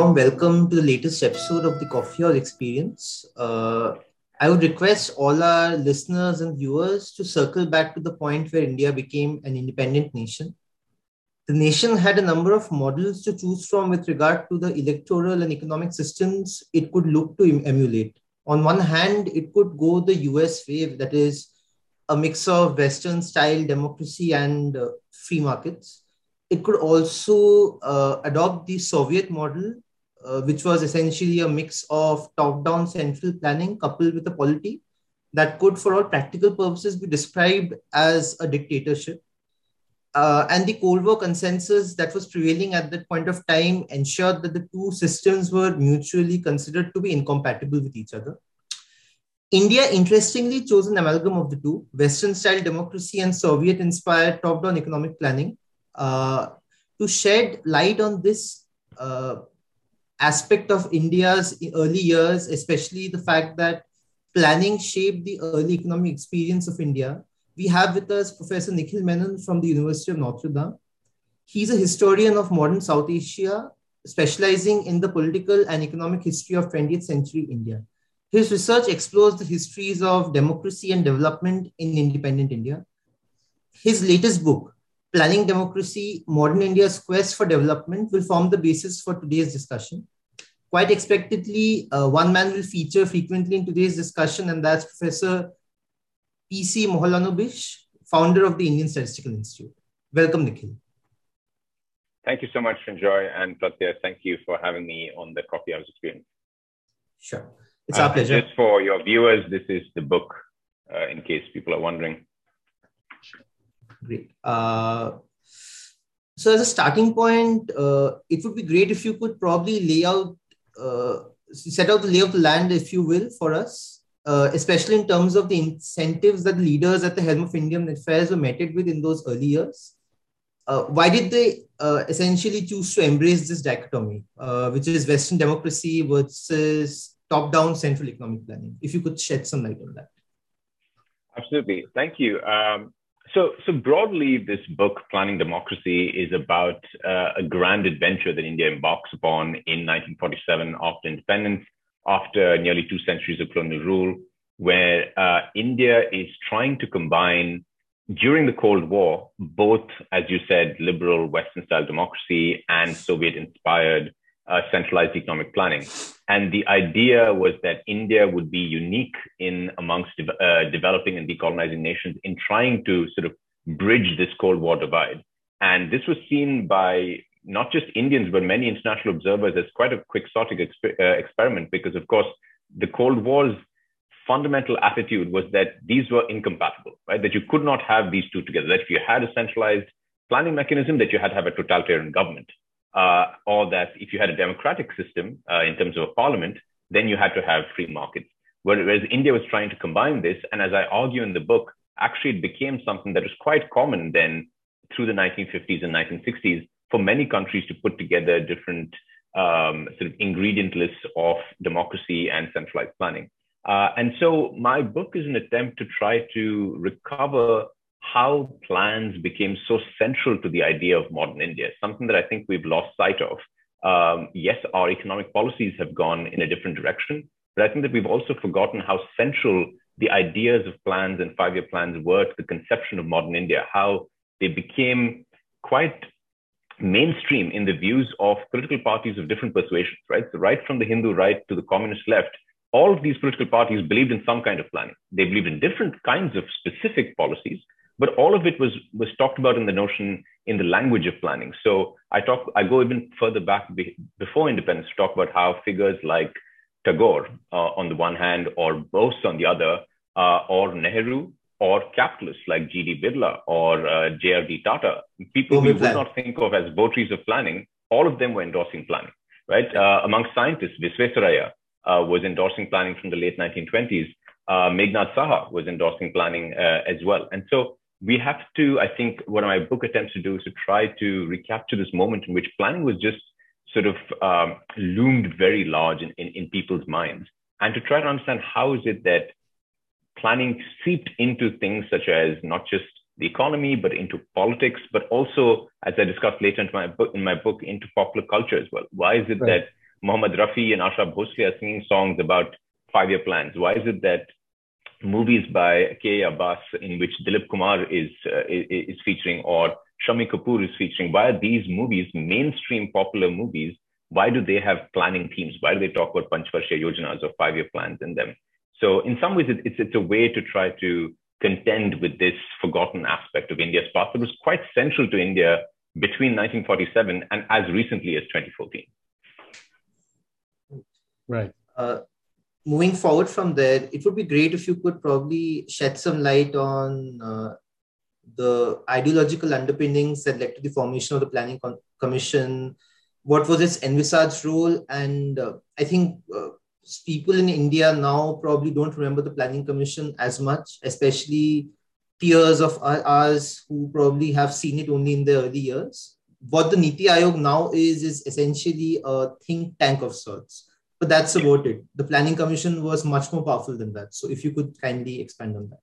warm welcome to the latest episode of the Coffee House Experience. Uh, I would request all our listeners and viewers to circle back to the point where India became an independent nation. The nation had a number of models to choose from with regard to the electoral and economic systems it could look to emulate. On one hand, it could go the US way, that is, a mix of Western style democracy and uh, free markets. It could also uh, adopt the Soviet model, uh, which was essentially a mix of top down central planning coupled with a polity that could, for all practical purposes, be described as a dictatorship. Uh, and the Cold War consensus that was prevailing at that point of time ensured that the two systems were mutually considered to be incompatible with each other. India, interestingly, chose an amalgam of the two Western style democracy and Soviet inspired top down economic planning uh, to shed light on this uh, aspect of India's early years, especially the fact that planning shaped the early economic experience of India. We have with us Professor Nikhil Menon from the University of Notre Dame. He's a historian of modern South Asia, specializing in the political and economic history of 20th century India. His research explores the histories of democracy and development in independent India. His latest book, Planning Democracy Modern India's Quest for Development, will form the basis for today's discussion. Quite expectedly, uh, one man will feature frequently in today's discussion, and that's Professor P.C. Mahalanobis, founder of the Indian Statistical Institute. Welcome, Nikhil. Thank you so much, Sanjoy, and Pratya, thank you for having me on the Coffee House Experience. Sure. It's our uh, pleasure. Just for your viewers, this is the book, uh, in case people are wondering. Great. Uh, so, as a starting point, uh, it would be great if you could probably lay out, uh, set out the lay of the land, if you will, for us, uh, especially in terms of the incentives that leaders at the helm of Indian affairs were meted with in those early years. why did they essentially choose to embrace this dichotomy, which is Western democracy versus top-down central economic planning. If you could shed some light on that. Absolutely. Thank you. Um, so, so broadly, this book, Planning Democracy, is about uh, a grand adventure that India embarks upon in 1947 after independence, after nearly two centuries of colonial rule, where uh, India is trying to combine during the Cold War, both, as you said, liberal Western style democracy and Soviet inspired uh, centralized economic planning. And the idea was that India would be unique in amongst de- uh, developing and decolonizing nations in trying to sort of bridge this Cold War divide. And this was seen by not just Indians, but many international observers as quite a quixotic exp- uh, experiment, because of course, the Cold War's fundamental attitude was that these were incompatible, right? That you could not have these two together. That if you had a centralized planning mechanism, that you had to have a totalitarian government uh, or that if you had a democratic system uh, in terms of a parliament, then you had to have free markets. Whereas India was trying to combine this, and as I argue in the book, actually it became something that was quite common then through the 1950s and 1960s for many countries to put together different um, sort of ingredient lists of democracy and centralized planning. Uh, and so my book is an attempt to try to recover how plans became so central to the idea of modern India, something that I think we've lost sight of. Um, yes, our economic policies have gone in a different direction, but I think that we've also forgotten how central the ideas of plans and five year plans were to the conception of modern India, how they became quite mainstream in the views of political parties of different persuasions, right? So, right from the Hindu right to the communist left, all of these political parties believed in some kind of planning. They believed in different kinds of specific policies, but all of it was was talked about in the notion in the language of planning. So I talk, I go even further back be, before independence to talk about how figures like Tagore uh, on the one hand, or Bose on the other, uh, or Nehru, or capitalists like G.D. Birla or uh, J.R.D. Tata, people we would not think of as votaries of planning, all of them were endorsing planning, right? Uh, among scientists, Visvesvaraya uh, was endorsing planning from the late 1920s. Uh, Meghnad Saha was endorsing planning uh, as well. And so we have to, I think, what my book attempts to do is to try to recapture this moment in which planning was just sort of um, loomed very large in, in, in people's minds, and to try to understand how is it that planning seeped into things such as not just the economy, but into politics, but also, as I discussed later in my book, in my book, into popular culture as well. Why is it right. that Mohammad Rafi and Asha Bhosle are singing songs about five-year plans? Why is it that movies by K. Abbas, in which Dilip Kumar is, uh, is featuring, or Shammi Kapoor is featuring, why are these movies mainstream popular movies? Why do they have planning themes? Why do they talk about Panchvarsha Yojanas or five-year plans in them? So in some ways, it's, it's a way to try to contend with this forgotten aspect of India's past that was quite central to India between 1947 and as recently as 2014. Right. Uh, moving forward from there, it would be great if you could probably shed some light on uh, the ideological underpinnings that led to the formation of the Planning Commission. What was its envisaged role? And uh, I think uh, people in India now probably don't remember the Planning Commission as much, especially peers of ours who probably have seen it only in the early years. What the Niti Aayog now is, is essentially a think tank of sorts. But that's about it. The Planning Commission was much more powerful than that. So if you could kindly expand on that.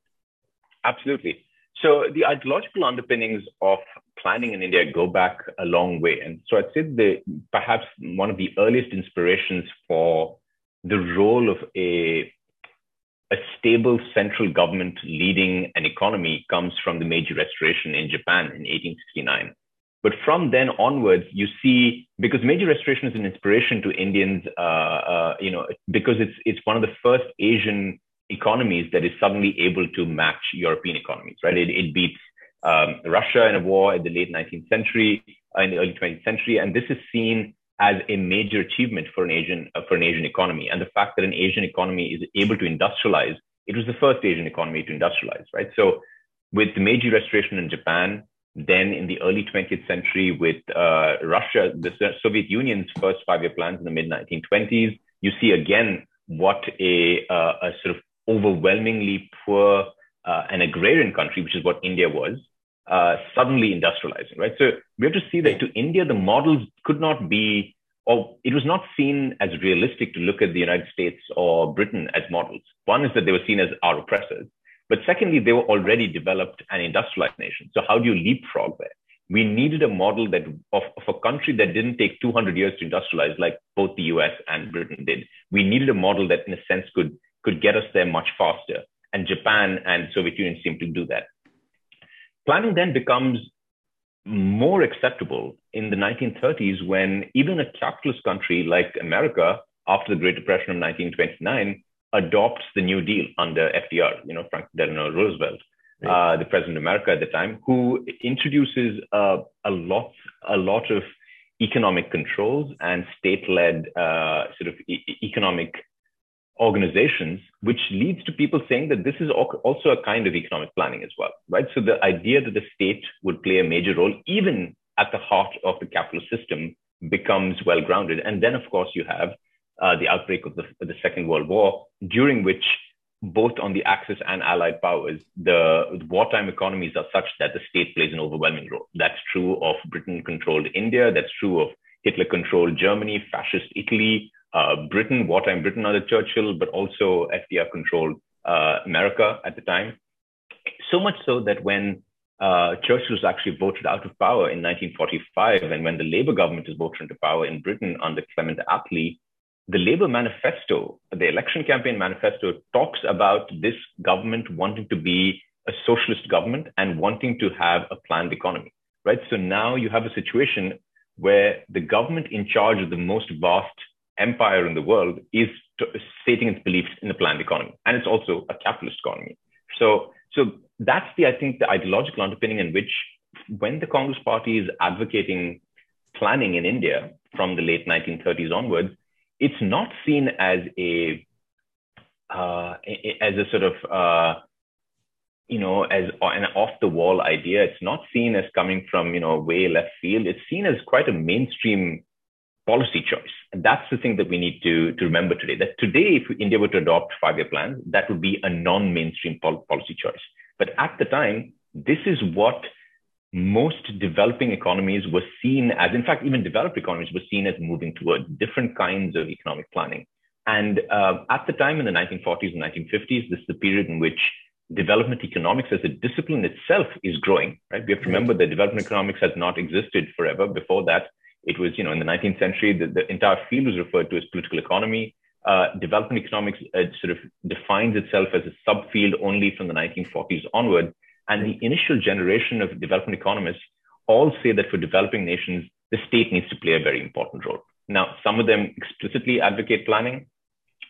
Absolutely. So the ideological underpinnings of planning in India go back a long way. And so I'd say the perhaps one of the earliest inspirations for the role of a a stable central government leading an economy comes from the Meiji Restoration in Japan in 1869. But from then onwards, you see because Meiji Restoration is an inspiration to Indians, uh, uh, you know, because it's it's one of the first Asian economies that is suddenly able to match European economies, right? It, it beats um, Russia in a war in the late 19th century, uh, in the early 20th century, and this is seen as a major achievement for an Asian uh, for an Asian economy. And the fact that an Asian economy is able to industrialize, it was the first Asian economy to industrialize, right? So with the Meiji Restoration in Japan, then in the early 20th century with uh, Russia, the Soviet Union's first five-year plans in the mid 1920s, you see again what a, uh, a sort of overwhelmingly poor uh, an agrarian country, which is what India was, uh, suddenly industrializing, right? So we have to see that to India, the models could not be, or it was not seen as realistic to look at the United States or Britain as models. One is that they were seen as our oppressors, but secondly, they were already developed and industrialized nation. So how do you leapfrog there? We needed a model that of, of a country that didn't take 200 years to industrialize, like both the US and Britain did. We needed a model that, in a sense, could could get us there much faster. And Japan and Soviet Union seemed to do that planning then becomes more acceptable in the 1930s when even a capitalist country like America, after the Great Depression of 1929, adopts the New Deal under FDR, you know, Franklin Delano Roosevelt, right. uh, the president of America at the time, who introduces uh, a lot, a lot of economic controls and state-led uh, sort of e- economic organizations, which leads to people saying that this is also a kind of economic planning as well, right? So the idea that the state would play a major role, even at the heart of the capitalist system, becomes well grounded. And then, of course, you have uh, the outbreak of the, the Second World War, during which both on the Axis and Allied powers, the wartime economies are such that the state plays an overwhelming role. That's true of Britain controlled India. That's true of Hitler controlled Germany, fascist Italy, uh, Britain, wartime Britain under Churchill, but also FDR controlled uh, America at the time. So much so that when uh, Churchill was actually voted out of power in 1945, and when the Labour government is voted into power in Britain under Clement Attlee, the Labour manifesto, the election campaign manifesto, talks about this government wanting to be a socialist government and wanting to have a planned economy, right? So now you have a situation where the government in charge of the most vast empire in the world is stating its beliefs in a planned economy, and it's also a capitalist economy. So, so that's the I think the ideological underpinning in which, when the Congress Party is advocating planning in India from the late 1930s onwards, it's not seen as a uh, as a sort of uh, you know as an off the wall idea. It's not seen as coming from you know way left field. It's seen as quite a mainstream policy choice. And that's the thing that we need to, to remember today. That today, if India were to adopt five-year plans, that would be a non-mainstream pol- policy choice. But at the time, this is what most developing economies were seen as, in fact, even developed economies were seen as moving towards different kinds of economic planning. And uh, at the time in the 1940s and 1950s, this is the period in which development economics as a discipline itself is growing, right? We have to remember that development economics has not existed forever. Before that, it was, you know, in the 19th century, the, the entire field was referred to as political economy. Uh, development economics uh, sort of defines itself as a subfield only from the 1940s onward. And the initial generation of development economists all say that for developing nations, the state needs to play a very important role. Now, some of them explicitly advocate planning,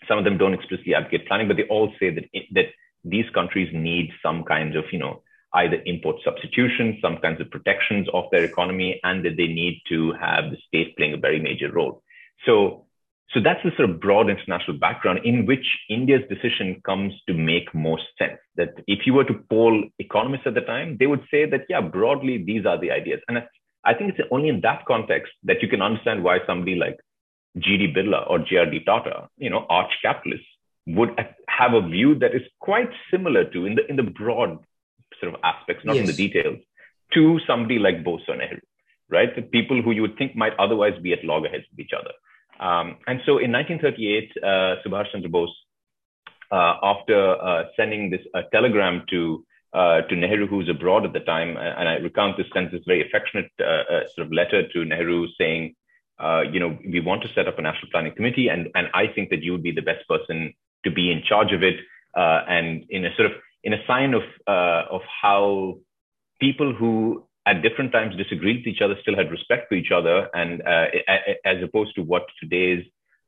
some of them don't explicitly advocate planning, but they all say that it, that these countries need some kind of, you know, either import substitution, some kinds of protections of their economy, and that they need to have the state playing a very major role. So, so that's the sort of broad international background in which India's decision comes to make most sense. That if you were to poll economists at the time, they would say that, yeah, broadly, these are the ideas. And I think it's only in that context that you can understand why somebody like G.D. Birla or J.R.D. Tata, you know, arch capitalists, would have a view that is quite similar to, in the in the broad sort of aspects, not yes. in the details, to somebody like Bose or Nehru, right? The people who you would think might otherwise be at loggerheads with each other. Um, and so in 1938, uh, Subhash Chandra Bose, uh, after uh, sending this telegram to uh, to Nehru, who's abroad at the time, and I recount this, sends this very affectionate uh, uh, sort of letter to Nehru saying, you know, we want to set up a national planning committee, and and I think that you would be the best person to be in charge of it, and in a sort of in a sign of uh, of how people who at different times disagreed with each other still had respect for each other, and uh, as opposed to what today's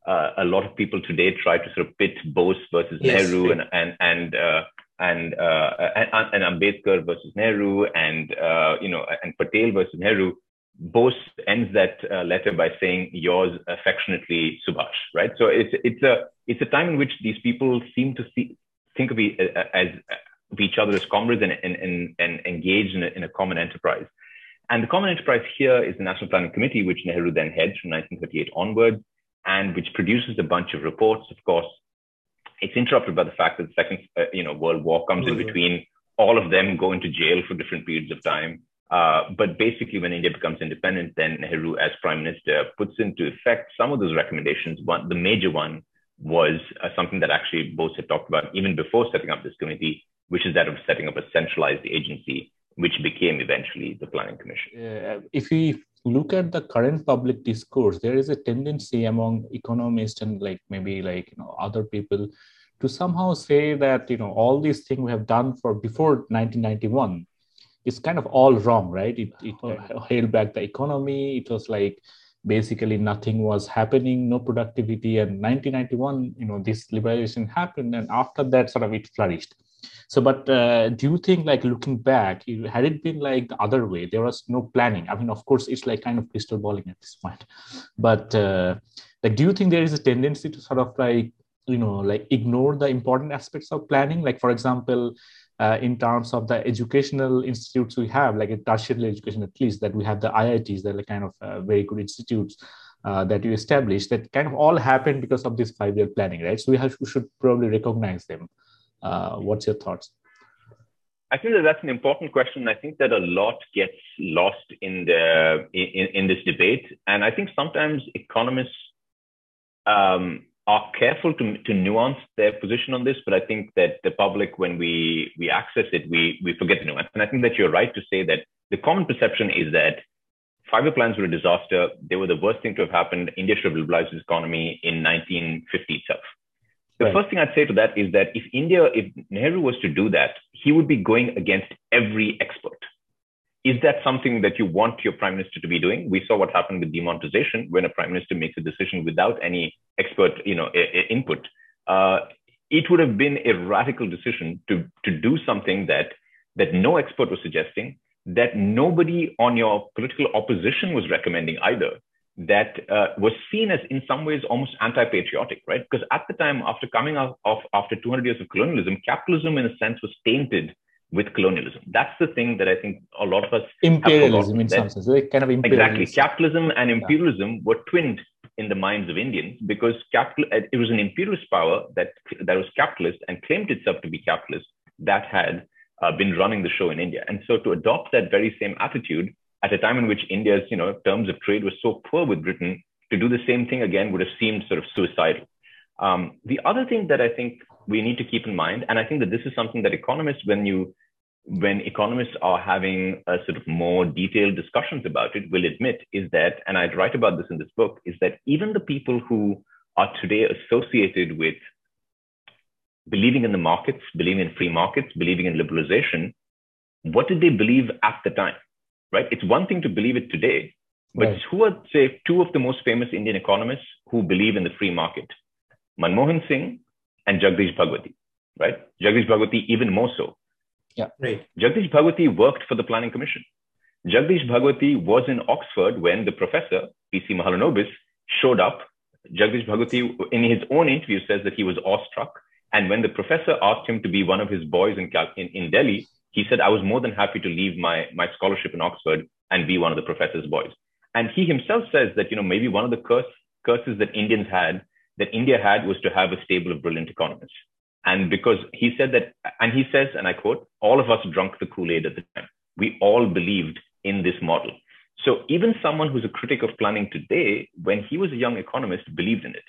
uh, a lot of people today try to sort of pit Bose versus yes. Nehru and and and uh, and, uh, and, and Ambedkar versus Nehru and uh, you know and Patel versus Nehru. Bose ends that uh, letter by saying yours affectionately Subhash, right? So it's it's a it's a time in which these people seem to see think of it as of each other as comrades and, and, and, and engage in a, in a common enterprise. And the common enterprise here is the National Planning Committee, which Nehru then heads from 1938 onwards, and which produces a bunch of reports. Of course, it's interrupted by the fact that the Second uh, you know, World War comes mm-hmm. in between. All of them go into jail for different periods of time. Uh, but basically, when India becomes independent, then Nehru, as prime minister, puts into effect some of those recommendations. One, the major one was uh, something that actually Bose had talked about even before setting up this committee, which is that of setting up a centralized agency, which became eventually the Planning Commission. Uh, if we look at the current public discourse, there is a tendency among economists and like maybe like you know other people to somehow say that you know all these things we have done for before 1991 is kind of all wrong, right? It, it held back the economy. It was like basically nothing was happening, no productivity. And 1991, you know, this liberalization happened, and after that, sort of it flourished. So, but uh, do you think, like looking back, had it been like the other way, there was no planning? I mean, of course, it's like kind of crystal balling at this point. But uh, like, do you think there is a tendency to sort of like, you know, like ignore the important aspects of planning? Like, for example, uh, in terms of the educational institutes we have, like a tertiary education at least, that we have the IITs, that are kind of uh, very good institutes uh, that you established, that kind of all happened because of this five-year planning, right? So we have we should probably recognize them. Uh, what's your thoughts? I think that that's an important question. I think that a lot gets lost in the in, in this debate, and I think sometimes economists um, are careful to, to nuance their position on this. But I think that the public, when we we access it, we we forget the nuance. And I think that you're right to say that the common perception is that five-year plans were a disaster. They were the worst thing to have happened. India should have liberalized its economy in 1950 itself. The right. first thing I'd say to that is that if India, if Nehru was to do that, he would be going against every expert. Is that something that you want your prime minister to be doing? We saw what happened with demonetization when a prime minister makes a decision without any expert, you know, input. Uh, it would have been a radical decision to to do something that that no expert was suggesting, that nobody on your political opposition was recommending either that uh, was seen as in some ways almost anti-patriotic, right? Because at the time, after coming out of after 200 years of colonialism, capitalism in a sense was tainted with colonialism. That's the thing that I think a lot of us imperialism in some sense, like kind of imperialism. exactly capitalism and imperialism yeah. were twinned in the minds of Indians because capital it was an imperialist power that that was capitalist and claimed itself to be capitalist that had uh, been running the show in India. And so to adopt that very same attitude at a time in which India's you know terms of trade was so poor with Britain, to do the same thing again would have seemed sort of suicidal. Um, the other thing that I think we need to keep in mind, and I think that this is something that economists, when you when economists are having a sort of more detailed discussions about it, will admit is that, and I'd write about this in this book, is that even the people who are today associated with believing in the markets, believing in free markets, believing in liberalization, what did they believe at the time? Right? It's one thing to believe it today, but right. who are, say, two of the most famous Indian economists who believe in the free market? Manmohan Singh and Jagdish Bhagwati, right? Jagdish Bhagwati even more so. Yeah, right. Jagdish Bhagwati worked for the Planning Commission. Jagdish Bhagwati was in Oxford when the professor, P.C. Mahalanobis, showed up. Jagdish Bhagwati, in his own interview, says that he was awestruck. And when the professor asked him to be one of his boys in, in, in Delhi, he said, I was more than happy to leave my, my scholarship in Oxford and be one of the professor's boys. And he himself says that, you know, maybe one of the curse, curses that Indians had, that India had, was to have a stable of brilliant economists. And because he said that, and he says, and I quote, all of us drunk the Kool Aid at the time. We all believed in this model. So even someone who's a critic of planning today, when he was a young economist, believed in it.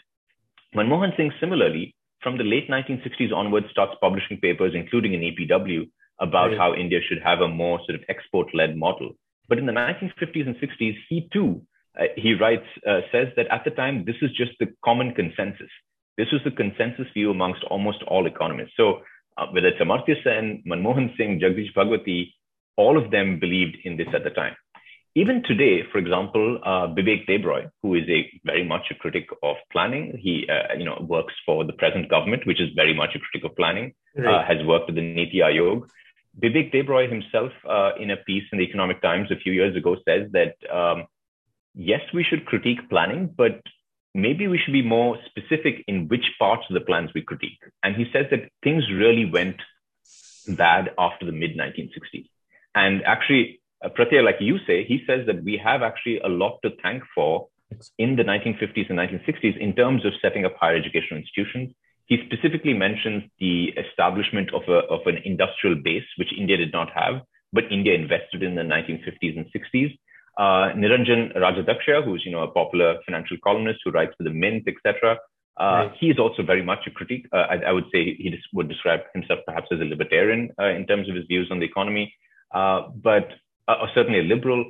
Manmohan Singh, similarly, from the late 1960s onwards, starts publishing papers, including in EPW, about right. how India should have a more sort of export-led model. But in the 1950s and 60s, he too, uh, he writes, uh, says that at the time, this is just the common consensus. This was the consensus view amongst almost all economists. So uh, whether it's Amartya Sen, Manmohan Singh, Jagdish Bhagwati, all of them believed in this at the time. Even today, for example, uh, Bibek Debroy, who is a very much a critic of planning, he uh, you know works for the present government, which is very much a critic of planning, uh, right. has worked with the Niti Aayog. Bibek Debroy himself, uh, in a piece in the Economic Times a few years ago, says that um, yes, we should critique planning, but maybe we should be more specific in which parts of the plans we critique. And he says that things really went bad after the mid 1960s. And actually, uh, Pratyay, like you say, he says that we have actually a lot to thank for in the 1950s and 1960s in terms of setting up higher educational institutions, he specifically mentions the establishment of, a, of an industrial base, which India did not have, but India invested in the 1950s and 60s. Uh, Niranjan Rajadhyaksha, who's you know a popular financial columnist who writes for the Mint, etc. Uh, right. He is also very much a critique. Uh, I, I, would say he would describe himself perhaps as a libertarian uh, in terms of his views on the economy, uh, but uh, certainly a liberal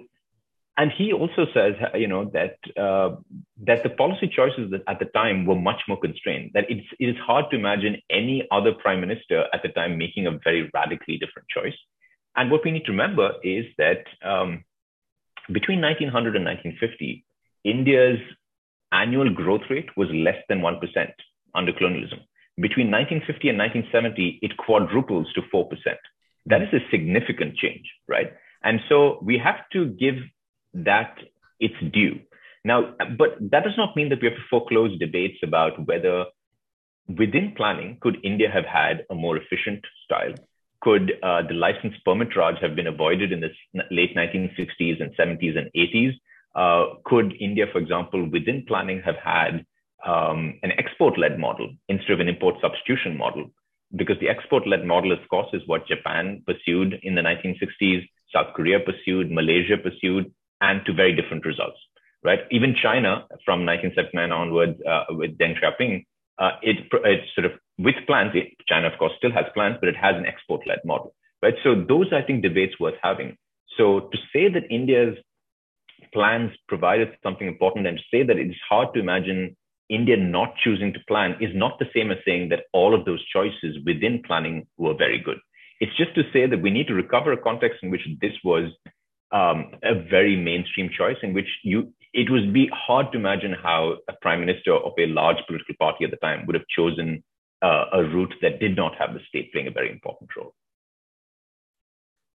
and he also says, you know, that uh, that the policy choices at the time were much more constrained. That it's it is hard to imagine any other prime minister at the time making a very radically different choice. And what we need to remember is that um, between 1900 and 1950, India's annual growth rate was less than one percent under colonialism. Between 1950 and 1970, it quadruples to four percent. That is a significant change, right? And so we have to give that it's due. Now, but that does not mean that we have to foreclose debates about whether within planning, could India have had a more efficient style? Could uh, the license permit Raj have been avoided in the late 1960s and 70s and 80s? Uh, could India, for example, within planning have had um, an export led model instead of an import substitution model? Because the export led model, of course, is what Japan pursued in the 1960s, South Korea pursued, Malaysia pursued, and to very different results, right? Even China from 1979 onwards uh, with Deng Xiaoping, uh, it, it sort of with plans, it, China of course still has plans, but it has an export-led model, right? So those I think debates worth having. So to say that India's plans provided something important and to say that it's hard to imagine India not choosing to plan is not the same as saying that all of those choices within planning were very good. It's just to say that we need to recover a context in which this was um, a very mainstream choice in which you it would be hard to imagine how a prime minister of a large political party at the time would have chosen uh, a route that did not have the state playing a very important role.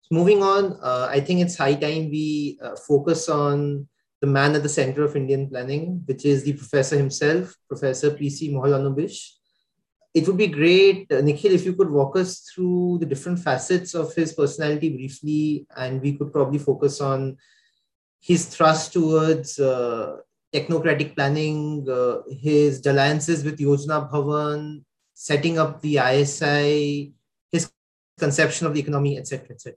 Moving on, uh, I think it's high time we uh, focus on the man at the center of Indian planning, which is the professor himself, Professor P.C. Mahalanobis it would be great, uh, Nikhil, if you could walk us through the different facets of his personality briefly, and we could probably focus on his thrust towards uh, technocratic planning, uh, his alliances with Yojana Bhavan, setting up the ISI, his conception of the economy, etc., etc.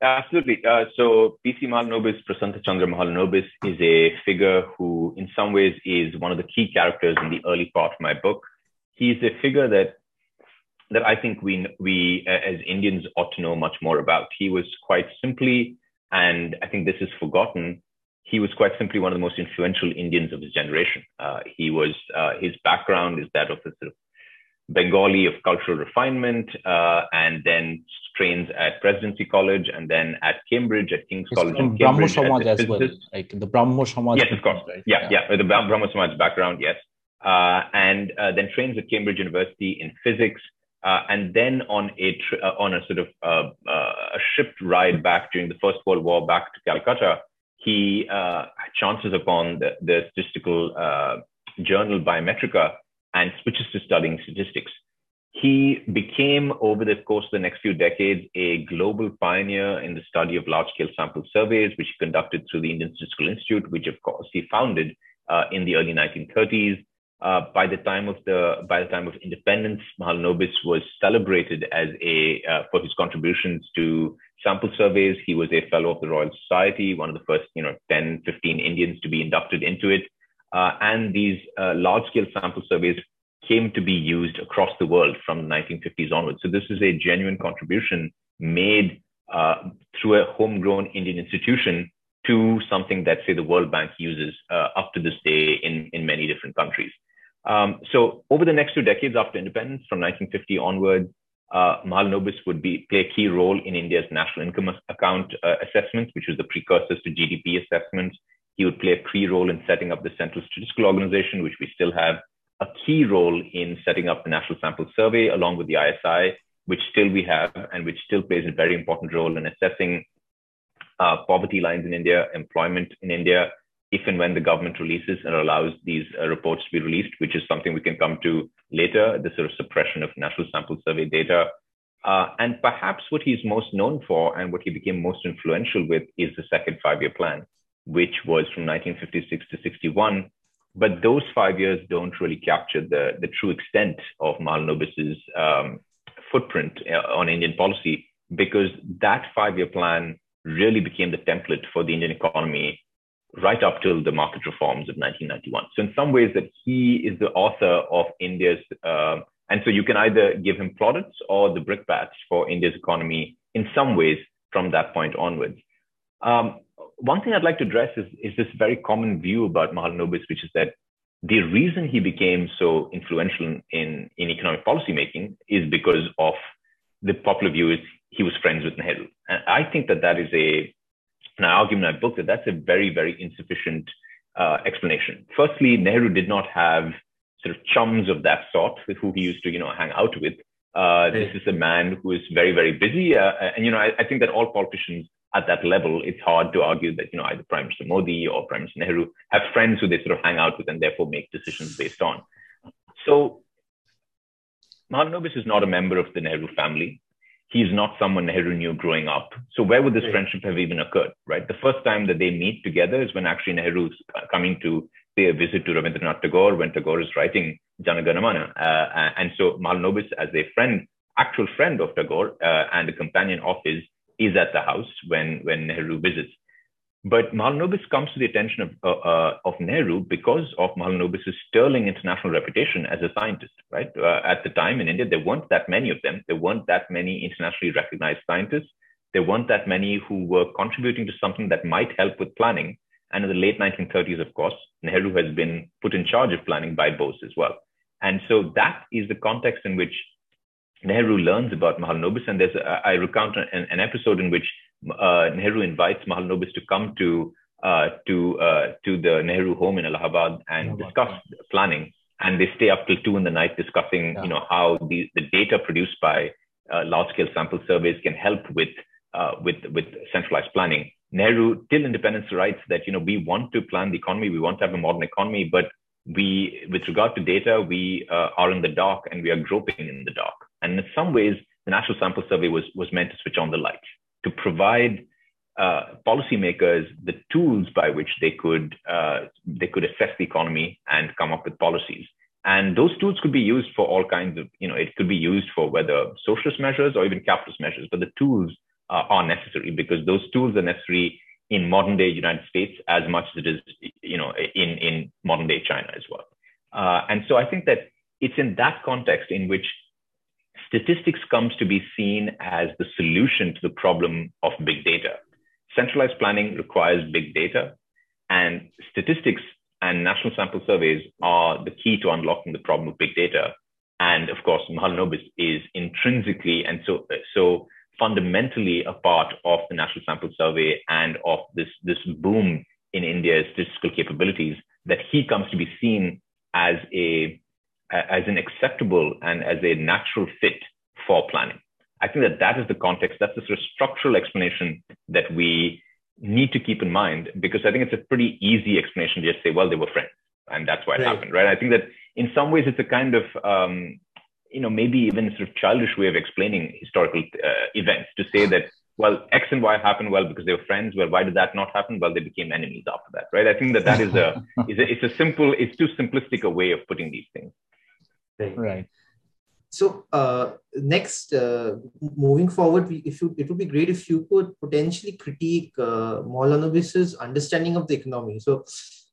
Absolutely. Uh, so PC Mahalanobis, Prasanta Chandra Mahalanobis, is a figure who, in some ways, is one of the key characters in the early part of my book he's a figure that that I think we we as Indians ought to know much more about. He was quite simply, and I think this is forgotten. He was quite simply one of the most influential Indians of his generation. Uh, he was uh, his background is that of a sort of Bengali of cultural refinement, uh, and then trains at Presidency College, and then at Cambridge at King's College in Cambridge. Samaj as well, like the Brahmo Samaj. Yes, of course. Right? Yeah, yeah, yeah, the Brahmo Samaj background, yes. Uh, and uh, then trains at Cambridge University in physics, uh, and then on a tr- on a sort of a ship ride back during the First World War back to Calcutta, he uh chances upon the, the statistical journal Biometrika and switches to studying statistics. He became, over the course of the next few decades, a global pioneer in the study of large scale sample surveys, which he conducted through the Indian Statistical Institute, which, of course, he founded uh, in the early 1930s. Uh, by the time of the by the time of independence, Mahalanobis was celebrated as a uh, for his contributions to sample surveys. He was a fellow of the Royal Society, one of the first, you know, 10, 15 Indians to be inducted into it. Uh, and these uh, large scale sample surveys came to be used across the world from the 1950s onwards. So this is a genuine contribution made uh, through a homegrown Indian institution to something that, say, the World Bank uses uh, up to this day in, in many different countries. Um, so over the next two decades after independence, from 1950 onwards, uh, Mahalanobis would be, play a key role in India's national income account uh, assessment, which was the precursors to GDP assessments. He would play a key role in setting up the Central Statistical Organization, which we still have, a key role in setting up the National Sample Survey along with the ISI, which still we have and which still plays a very important role in assessing uh, poverty lines in India, employment in India, if and when the government releases and allows these uh, reports to be released, which is something we can come to later, the sort of suppression of National Sample Survey data. Uh, and perhaps what he's most known for and what he became most influential with is the second five year plan which was from 1956 to 61. But those five years don't really capture the, the true extent of Mahalanobis's um, footprint uh, on Indian policy, because that five year plan really became the template for the Indian economy right up till the market reforms of 1991. So, in some ways, that he is the author of India's, uh, and so you can either give him plaudits or the brickbats for India's economy in some ways from that point onwards. Um, one thing I'd like to address is, is this very common view about Mahalanobis, which is that the reason he became so influential in, in economic policy making is because of the popular view is he was friends with Nehru. And I think that that is a, and I argue in my book that that's a very, very insufficient uh, explanation. Firstly, Nehru did not have sort of chums of that sort with who he used to, you know, hang out with. Uh, this is a man who is very, very busy. Uh, and, you know, I, I think that all politicians at that level, it's hard to argue that, you know, either Prime Minister Modi or Prime Minister Nehru have friends who they sort of hang out with and therefore make decisions based on. So Mahalanobis is not a member of the Nehru family. He's not someone Nehru knew growing up. So where would this right. friendship have even occurred, right? The first time that they meet together is when actually Nehru's coming to pay a visit to Rabindranath Tagore when Tagore is writing Jana Gana Mana. Uh, and so Mahalanobis, as a friend, actual friend of Tagore uh, and a companion of his, is at the house when, when Nehru visits. But Mahalanobis comes to the attention of, uh, uh, of Nehru because of Mahalanobis' sterling international reputation as a scientist, right? Uh, at the time in India, there weren't that many of them. There weren't that many internationally recognized scientists. There weren't that many who were contributing to something that might help with planning. And in the late 1930s, of course, Nehru has been put in charge of planning by Bose as well. And so that is the context in which Nehru learns about Mahalanobis, and there's a, I recount an, an, episode in which uh, Nehru invites Mahalanobis to come to uh, to uh, to the Nehru home in Allahabad and discuss planning. And they stay up till two in the night discussing, yeah. you know, how the, the data produced by uh, large scale sample surveys can help with uh, with with centralized planning. Nehru, till independence, writes that you know we want to plan the economy, we want to have a modern economy, but we, with regard to data, we uh, are in the dark and we are groping in the dark. And in some ways, the National Sample Survey was, was meant to switch on the light to provide uh, policymakers the tools by which they could uh, they could assess the economy and come up with policies. And those tools could be used for all kinds of, you know, it could be used for whether socialist measures or even capitalist measures. But the tools uh, are necessary because those tools are necessary in modern day United States as much as it is, you know, in in modern day China as well. Uh, and so I think that it's in that context in which statistics comes to be seen as the solution to the problem of big data. Centralized planning requires big data, and statistics and national sample surveys are the key to unlocking the problem of big data. And of course, Mahalanobis is intrinsically and so so fundamentally a part of the national sample survey and of this this boom in India's statistical capabilities that he comes to be seen as a as an acceptable and as a natural fit for planning. I think that that is the context. That's the sort of structural explanation that we need to keep in mind because I think it's a pretty easy explanation to just say, well, they were friends and that's why it right. happened, right? I think that in some ways it's a kind of, um, you know, maybe even sort of childish way of explaining historical uh, events to say that, well, X and Y happened well because they were friends. Well, why did that not happen? Well, they became enemies after that, right? I think that that is a, is a it's a simple, it's too simplistic a way of putting these things. Right. So uh, next, uh, moving forward, if you, it would be great if you could potentially critique uh, Mahalanobis's understanding of the economy. So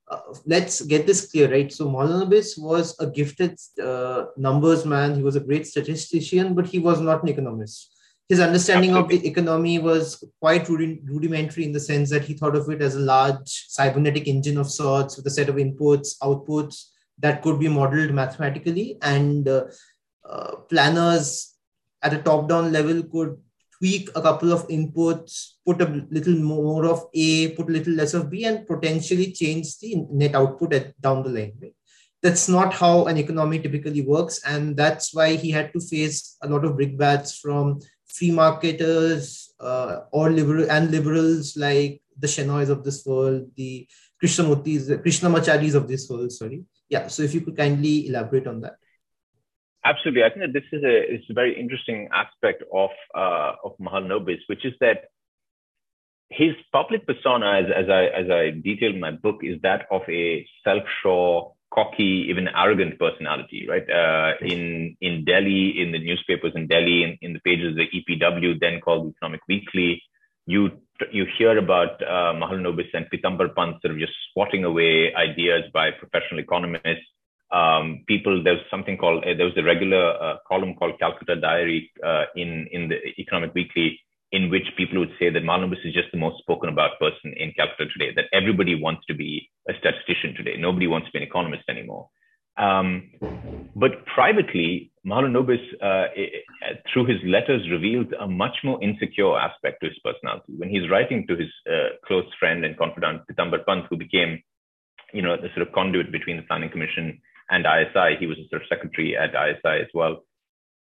uh, let's get this clear, right? So Maulanobis was a gifted uh, numbers man. He was a great statistician, but he was not an economist. His understanding Absolutely. of the economy was quite rudimentary in the sense that he thought of it as a large cybernetic engine of sorts with a set of inputs, outputs that could be modeled mathematically and uh, uh, planners at a top down level could tweak a couple of inputs, put a little more of A, put a little less of B, and potentially change the net output at, down the line. Right? That's not how an economy typically works. And that's why he had to face a lot of brickbats from free marketers uh, or liberal and liberals like the Shenoys of this world, the Krishnamurtis, Krishnamacharis of this world, sorry. Yeah, so if you could kindly elaborate on that. Absolutely, I think that this is a it's a very interesting aspect of uh, of Mahalanobis, which is that his public persona, as, as I as I detailed in my book, is that of a self-sure, cocky, even arrogant personality. Right uh, in in Delhi, in the newspapers in Delhi, in, in the pages of the EPW, then called the Economic Weekly, you you hear about uh, Mahalanobis and Pitambar Pant sort of just swatting away ideas by professional economists um, people, there's something called, uh, there was a regular uh, column called Calcutta Diary uh, in, in the Economic Weekly, in which people would say that Mahalanobis is just the most spoken about person in Calcutta today, that everybody wants to be a statistician today. Nobody wants to be an economist anymore. Um, but privately, Mahalanobis, uh, through his letters, revealed a much more insecure aspect to his personality. When he's writing to his uh, close friend and confidant, Pitambar Pant, who became, you know, the sort of conduit between the Planning Commission and ISI. He was a sort of secretary at ISI as well.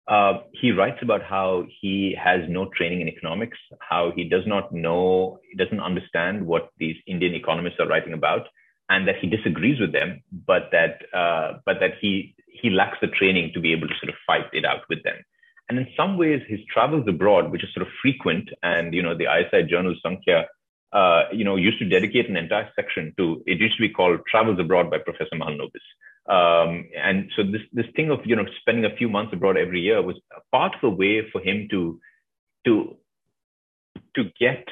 Uh, he writes about how he has no training in economics, how he does not know, he doesn't understand what these Indian economists are writing about, and that he disagrees with them, but that uh, but that he he lacks the training to be able to sort of fight it out with them. And in some ways, his travels abroad, which is sort of frequent, and you know the ISI journal Sankhya, uh, you know, used to dedicate an entire section to. It used to be called "Travels Abroad" by Professor Mahalanobis um, and so this this thing of you know spending a few months abroad every year was part of a way for him to to to get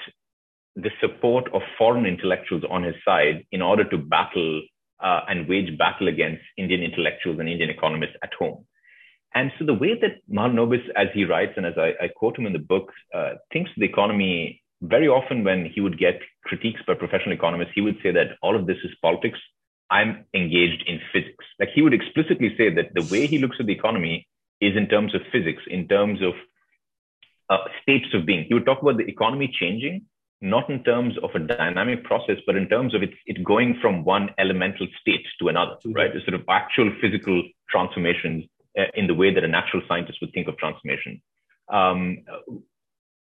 the support of foreign intellectuals on his side in order to battle uh, and wage battle against Indian intellectuals and Indian economists at home. And so the way that Mahalanobis, as he writes and as I, I quote him in the book, uh, thinks the economy very often when he would get critiques by professional economists, he would say that all of this is politics I'm engaged in physics. Like he would explicitly say that the way he looks at the economy is in terms of physics, in terms of uh, states of being. He would talk about the economy changing, not in terms of a dynamic process, but in terms of it, it going from one elemental state to another, right? The sort of actual physical transformations uh, in the way that a natural scientist would think of transformation. Um,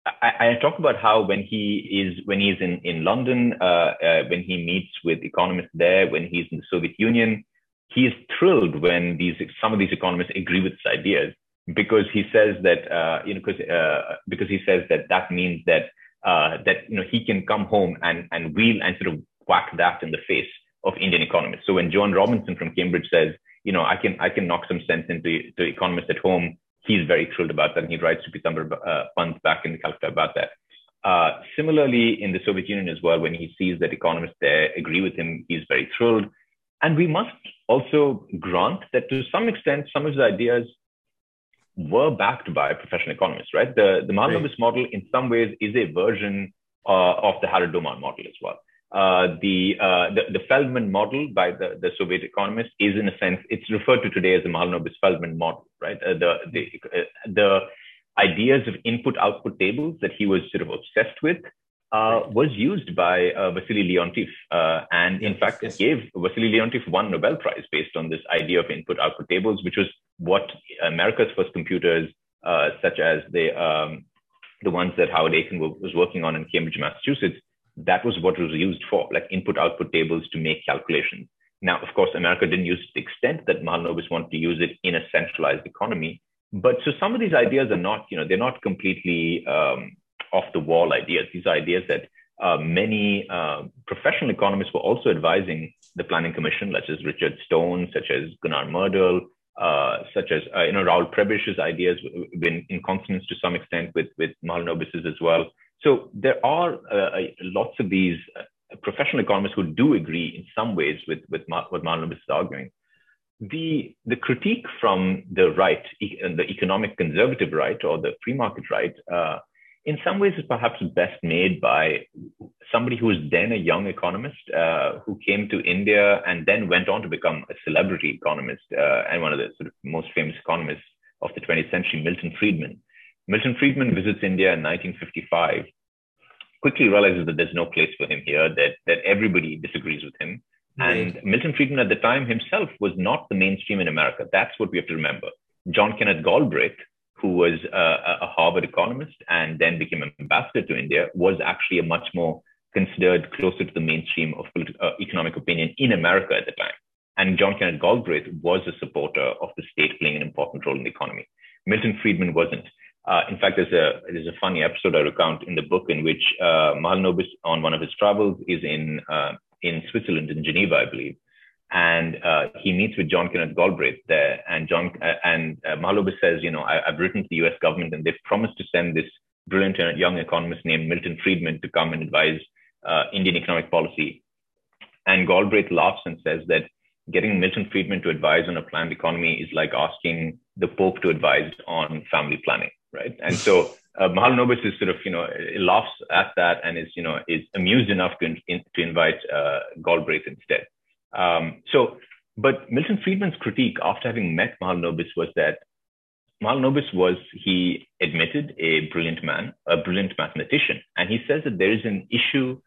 I, I, talk about how when he is when he's in in London, uh, uh, when he meets with economists there, when he's in the Soviet Union, he is thrilled when these some of these economists agree with his ideas because he says that uh, you know because uh, because he says that that means that uh, that you know he can come home and and wheel and sort of whack that in the face of Indian economists. So when Joan Robinson from Cambridge says, you know, I can I can knock some sense into to economists at home he's very thrilled about that. And he writes to Pitambar uh, Pant back in Calcutta about that. Uh, similarly, in the Soviet Union as well, when he sees that economists there agree with him, he's very thrilled. And we must also grant that to some extent, some of his ideas were backed by professional economists, right? The, the Mahalanobis right. model, in some ways, is a version uh, of the Harrod-Domar model as well. Uh, the, uh, the, the Feldman model by the, the Soviet economist is, in a sense, it's referred to today as the Mahalanobis-Feldman model, right? Uh, the the uh, the ideas of input-output tables that he was sort of obsessed with uh, was used by uh, Vasily Leontief, uh, and in fact yes. gave Vasily Leontief one Nobel Prize based on this idea of input-output tables, which was what America's first computers, uh, such as the um, the ones that Howard Aiken was working on in Cambridge, Massachusetts, that was what was used for, like input-output tables to make calculations. Now, of course, America didn't use it to the extent that Mahalanobis wanted to use it in a centralized economy. But so some of these ideas are not, you know, they're not completely um, off the wall ideas. These are ideas that uh, many uh, professional economists were also advising the Planning Commission, such as Richard Stone, such as Gunnar Myrdal, uh, such as uh, you know Raoul Prebisch's ideas been in consonance to some extent with with Mahalanobis's as well. So there are uh, lots of these uh, professional economists who do agree in some ways with with what Mahalanobis is arguing. The the critique from the right, the economic conservative right or the free market right in some ways is perhaps best made by somebody who was then a young economist uh, who came to India and then went on to become a celebrity economist uh, and one of the sort of most famous economists of the 20th century, Milton Friedman. Milton Friedman visits India in 1955, quickly realizes that there's no place for him here, that, that everybody disagrees with him. Right. And Milton Friedman at the time himself was not the mainstream in America. That's what we have to remember. John Kenneth Galbraith, who was a, a Harvard economist and then became an ambassador to India, was actually a much more considered closer to the mainstream of uh, economic opinion in America at the time. And John Kenneth Galbraith was a supporter of the state playing an important role in the economy. Milton Friedman wasn't. Uh, in fact, there's a there's a funny episode I recount in the book in which uh, Mahalanobis, on one of his travels, is in uh, in Switzerland, in Geneva, I believe, and uh, he meets with John Kenneth Galbraith there. And John uh, and uh, says, you know, I, have written to the U.S. government, and they've promised to send this brilliant young economist named Milton Friedman to come and advise uh, Indian economic policy. And Galbraith laughs and says that getting Milton Friedman to advise on a planned economy is like asking the Pope to advise on family planning, right? And so. Uh, Mahalanobis is sort of, you know, laughs at that and is, you know, is amused enough to, in, to invite uh, Galbraith instead. Um, so, but Milton Friedman's critique after having met Mahalanobis was that Mahalanobis was, he admitted, a brilliant man, a brilliant mathematician. And he says that there is an issue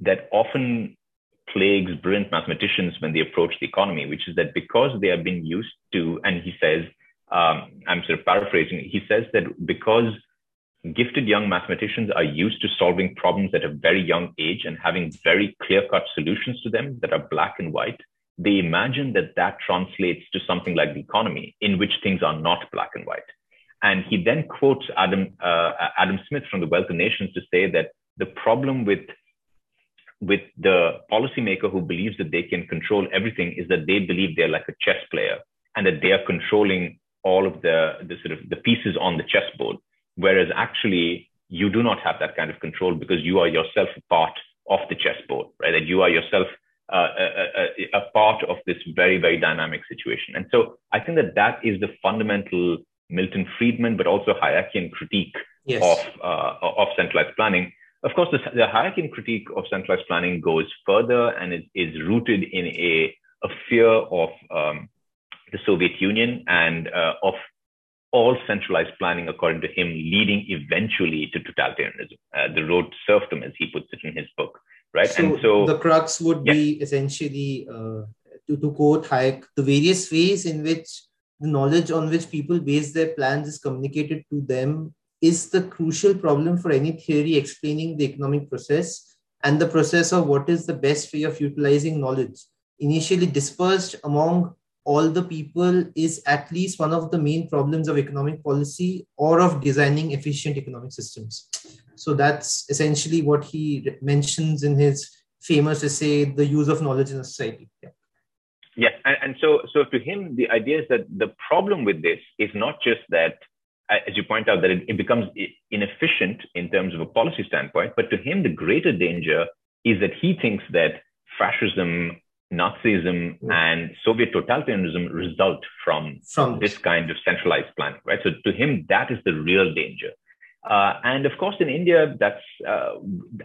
that often plagues brilliant mathematicians when they approach the economy, which is that because they have been used to, and he says, um, I'm sort of paraphrasing, he says that because gifted young mathematicians are used to solving problems at a very young age and having very clear cut solutions to them that are black and white. They imagine that that translates to something like the economy, in which things are not black and white. And he then quotes Adam, uh, Adam Smith from the Wealth of Nations to say that the problem with, with the policymaker who believes that they can control everything is that they believe they're like a chess player and that they are controlling all of the, the sort of the pieces on the chessboard Whereas actually, you do not have that kind of control because you are yourself a part of the chessboard, right? That you are yourself uh, a, a, a, part of this very, very dynamic situation. And so I think that that is the fundamental Milton Friedman, but also Hayekian critique yes. of, uh, of centralized planning. Of course, the, the Hayekian critique of centralized planning goes further and is, is rooted in a, a fear of um, the Soviet Union and uh, of all centralized planning, according to him, leading eventually to totalitarianism, uh, the road to serfdom, as he puts it in his book. Right. So, and so the crux would yeah. be essentially, uh, to, to quote Hayek, the various ways in which the knowledge on which people base their plans is communicated to them is the crucial problem for any theory explaining the economic process and the process of what is the best way of utilizing knowledge initially dispersed among all the people is at least one of the main problems of economic policy or of designing efficient economic systems. So that's essentially what he mentions in his famous essay, The Use of Knowledge in a Society. Yeah. Yeah, and, and so so to him, the idea is that the problem with this is not just that, uh, as you point out, that it, it becomes inefficient in terms of a policy standpoint, but to him, the greater danger is that he thinks that fascism Nazism and Soviet totalitarianism result from, from this kind of centralized planning, right? So to him, that is the real danger. Uh, and of course, in India, that's uh,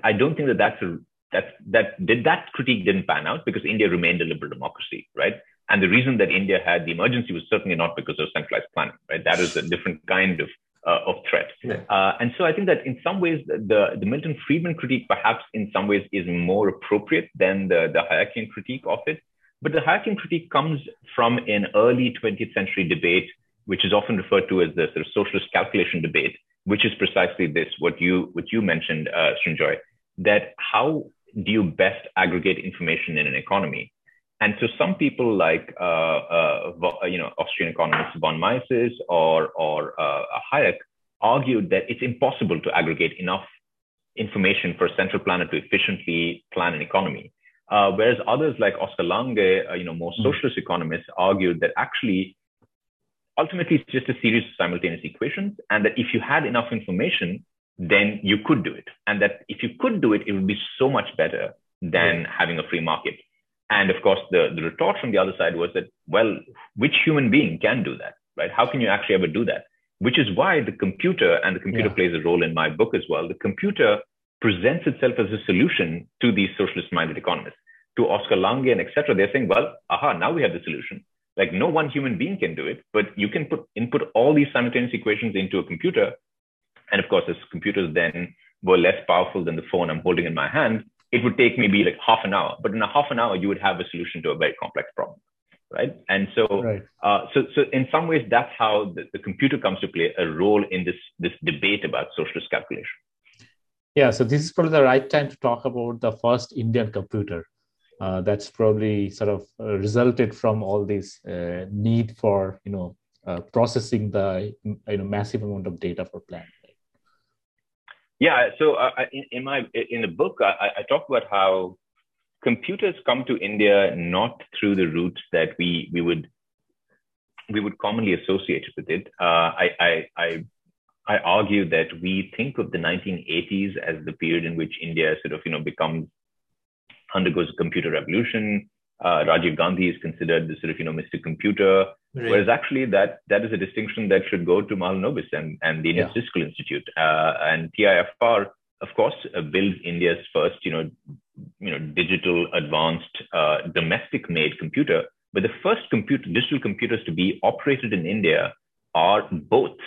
I don't think that that's a that that did that critique didn't pan out because India remained a liberal democracy, right? And the reason that India had the emergency was certainly not because of centralized planning, right? That is a different kind of uh, of threat. Yeah. Uh, and so I think that in some ways, the, the Milton Friedman critique perhaps in some ways is more appropriate than the, the Hayekian critique of it. But the Hayekian critique comes from an early 20th century debate, which is often referred to as the sort of socialist calculation debate, which is precisely this, what you, what you mentioned, uh, Srinjoy, that how do you best aggregate information in an economy? And so some people like, uh, uh, you know, Austrian economist von Mises or, or uh, Hayek argued that it's impossible to aggregate enough information for a central planner to efficiently plan an economy. Uh, whereas others like Oscar Lange, uh, you know, more hmm. socialist economists argued that actually, ultimately, it's just a series of simultaneous equations, and that if you had enough information, then you could do it, and that if you could do it, it would be so much better than having a free market. And of course, the, the retort from the other side was that, well, which human being can do that, right? How can you actually ever do that? Which is why the computer, and the computer yeah. plays a role in my book as well, the computer presents itself as a solution to these socialist minded economists. To Oscar Lange and etc., they're saying, well, aha, now we have the solution. Like no one human being can do it, but you can put input all these simultaneous equations into a computer. And of course, as computers then were less powerful than the phone I'm holding in my hand, it would take maybe like half an hour, but in a half an hour, you would have a solution to a very complex problem. Right. And so, right. Uh, so, so in some ways, that's how the, the computer comes to play a role in this, this debate about socialist calculation. Yeah. So this is probably the right time to talk about the first Indian computer. Uh, that's probably sort of uh, resulted from all this uh, need for, you know, uh, processing the you know massive amount of data for planning. Yeah. So uh, in, in, my in the book, I, I talk about how computers come to India not through the routes that we we would we would commonly associate with it. Uh, I, I, I I argue that we think of the 1980s as the period in which India sort of you know becomes undergoes a computer revolution. Uh, Rajiv Gandhi is considered the sort of you know Mr. Computer. Right. Whereas actually that that is a distinction that should go to Mahalanobis and, and the Indian yeah. Statistical Institute. Uh, and TIFR, of course, uh, builds India's first, you know, you know, digital advanced uh, domestic made computer. But the first computer, digital computers to be operated in India are both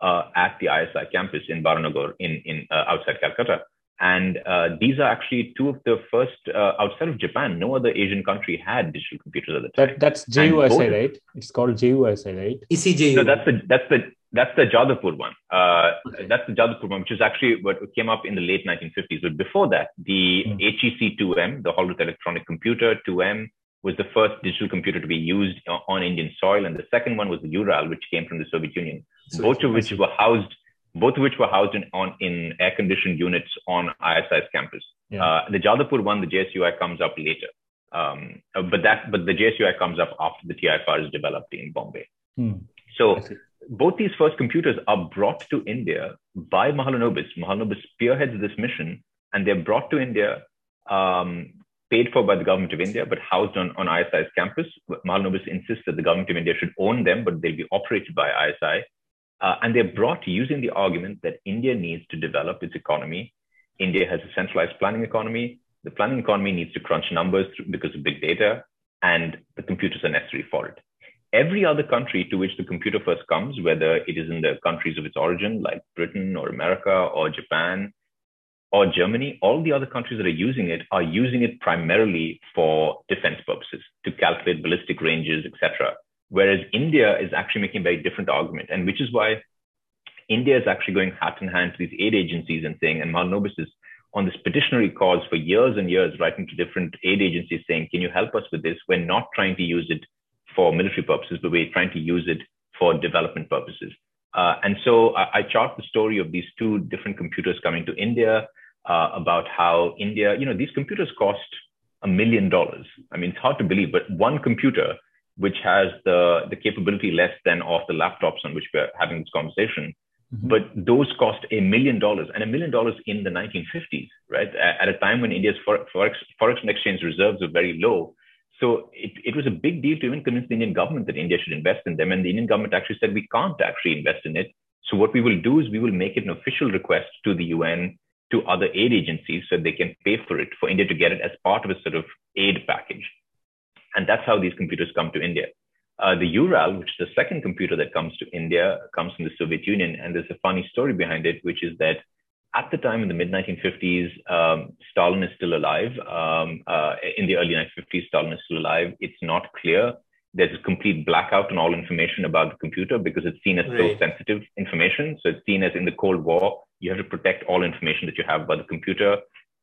uh, at the ISI campus in Baranagar in, in uh, outside Calcutta. And uh, these are actually two of the first uh, outside of Japan. No other Asian country had digital computers at the time. That, that's JUSI, right? It's called JUSI, right? ECJU. No, that's the that's the that's the Jadavpur one. Uh, okay. That's the Jadavpur one, which is actually what came up in the late 1950s. But before that, the mm. HEC 2M, the Hollerith Electronic Computer 2M, was the first digital computer to be used on Indian soil, and the second one was the Ural, which came from the Soviet Union. So both of which were housed both of which were housed in, on, in air-conditioned units on ISI's campus. Yeah. Uh, the Jadavpur one, the JSUI comes up later. Um, uh, but that, but the JSUI comes up after the TIFR is developed in Bombay. Hmm. So both these first computers are brought to India by Mahalanobis. Mahalanobis spearheads this mission, and they're brought to India, um, paid for by the government of India, but housed on, on ISI's campus. Mahalanobis insists that the government of India should own them, but they'll be operated by ISI. Uh, and they're brought using the argument that India needs to develop its economy. India has a centralized planning economy. The planning economy needs to crunch numbers because of big data, and the computers are necessary for it. Every other country to which the computer first comes, whether it is in the countries of its origin, like Britain or America or Japan or Germany, all the other countries that are using it are using it primarily for defense purposes, to calculate ballistic ranges, etc. Whereas India is actually making a very different argument, and which is why India is actually going hand in hand to these aid agencies and saying, and Mahalanobis is on this petitionary cause for years and years, writing to different aid agencies saying, can you help us with this? We're not trying to use it for military purposes, but we're trying to use it for development purposes. Uh, and so I, I, chart the story of these two different computers coming to India uh, about how India, you know, these computers cost a million dollars. I mean, it's hard to believe, but one computer which has the, the capability less than of the laptops on which we're having this conversation. Mm-hmm. But those cost a million dollars and a million dollars in the 1950s, right? At a time when India's forex, forex and exchange reserves were very low. So it, it was a big deal to even convince the Indian government that India should invest in them. And the Indian government actually said, we can't actually invest in it. So what we will do is we will make it an official request to the UN, to other aid agencies, so they can pay for it, for India to get it as part of a sort of aid package. And that's how these computers come to India. Uh, the Ural, which is the second computer that comes to India, comes from the Soviet Union. And there's a funny story behind it, which is that at the time in the mid 1950s, um, Stalin is still alive. Um, uh, in the early 1950s, Stalin is still alive. It's not clear. There's a complete blackout on all information about the computer because it's seen as right. so sensitive information. So it's seen as in the Cold War, you have to protect all information that you have about the computer.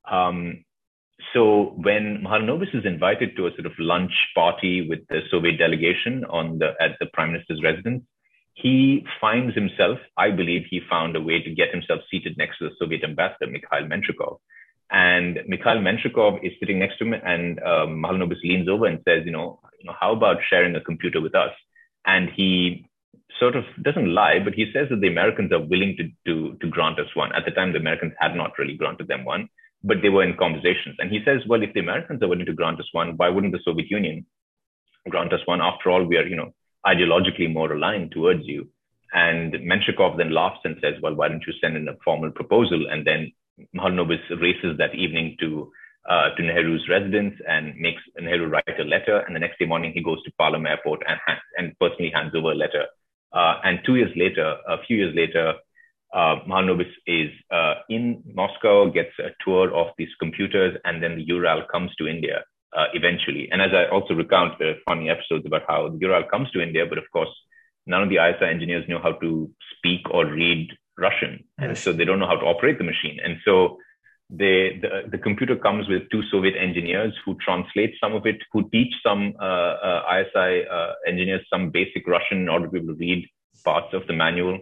Um, so when Mahalanobis is invited to a sort of lunch party with the Soviet delegation on the at the prime minister's residence, he finds himself, I believe he found a way to get himself seated next to the Soviet ambassador, Mikhail Menshikov. And Mikhail Menshikov is sitting next to him, and um, Mahalanobis leans over and says, you know, you know, how about sharing a computer with us? And he sort of doesn't lie, but he says that the Americans are willing to, to, to grant us one. At the time, the Americans had not really granted them one but they were in conversations. And he says, well, if the Americans are willing to grant us one, why wouldn't the Soviet Union grant us one? After all, we are, you know, ideologically more aligned towards you. And Menshikov then laughs and says, well, why don't you send in a formal proposal? And then Mahalanobis races that evening to uh, to Nehru's residence and makes Nehru write a letter. And the next day morning, he goes to Palam Airport and, and personally hands over a letter. Uh, and two years later, a few years later, uh, Mahalanobis is uh, in Moscow, gets a tour of these computers, and then the Ural comes to India uh, eventually. And as I also recount, the funny episodes about how the Ural comes to India, but of course, none of the ISI engineers know how to speak or read Russian, and so they don't know how to operate the machine. And so they, the, the computer comes with two Soviet engineers who translate some of it, who teach some uh, uh, ISI uh, engineers some basic Russian in order to be able to read parts of the manual.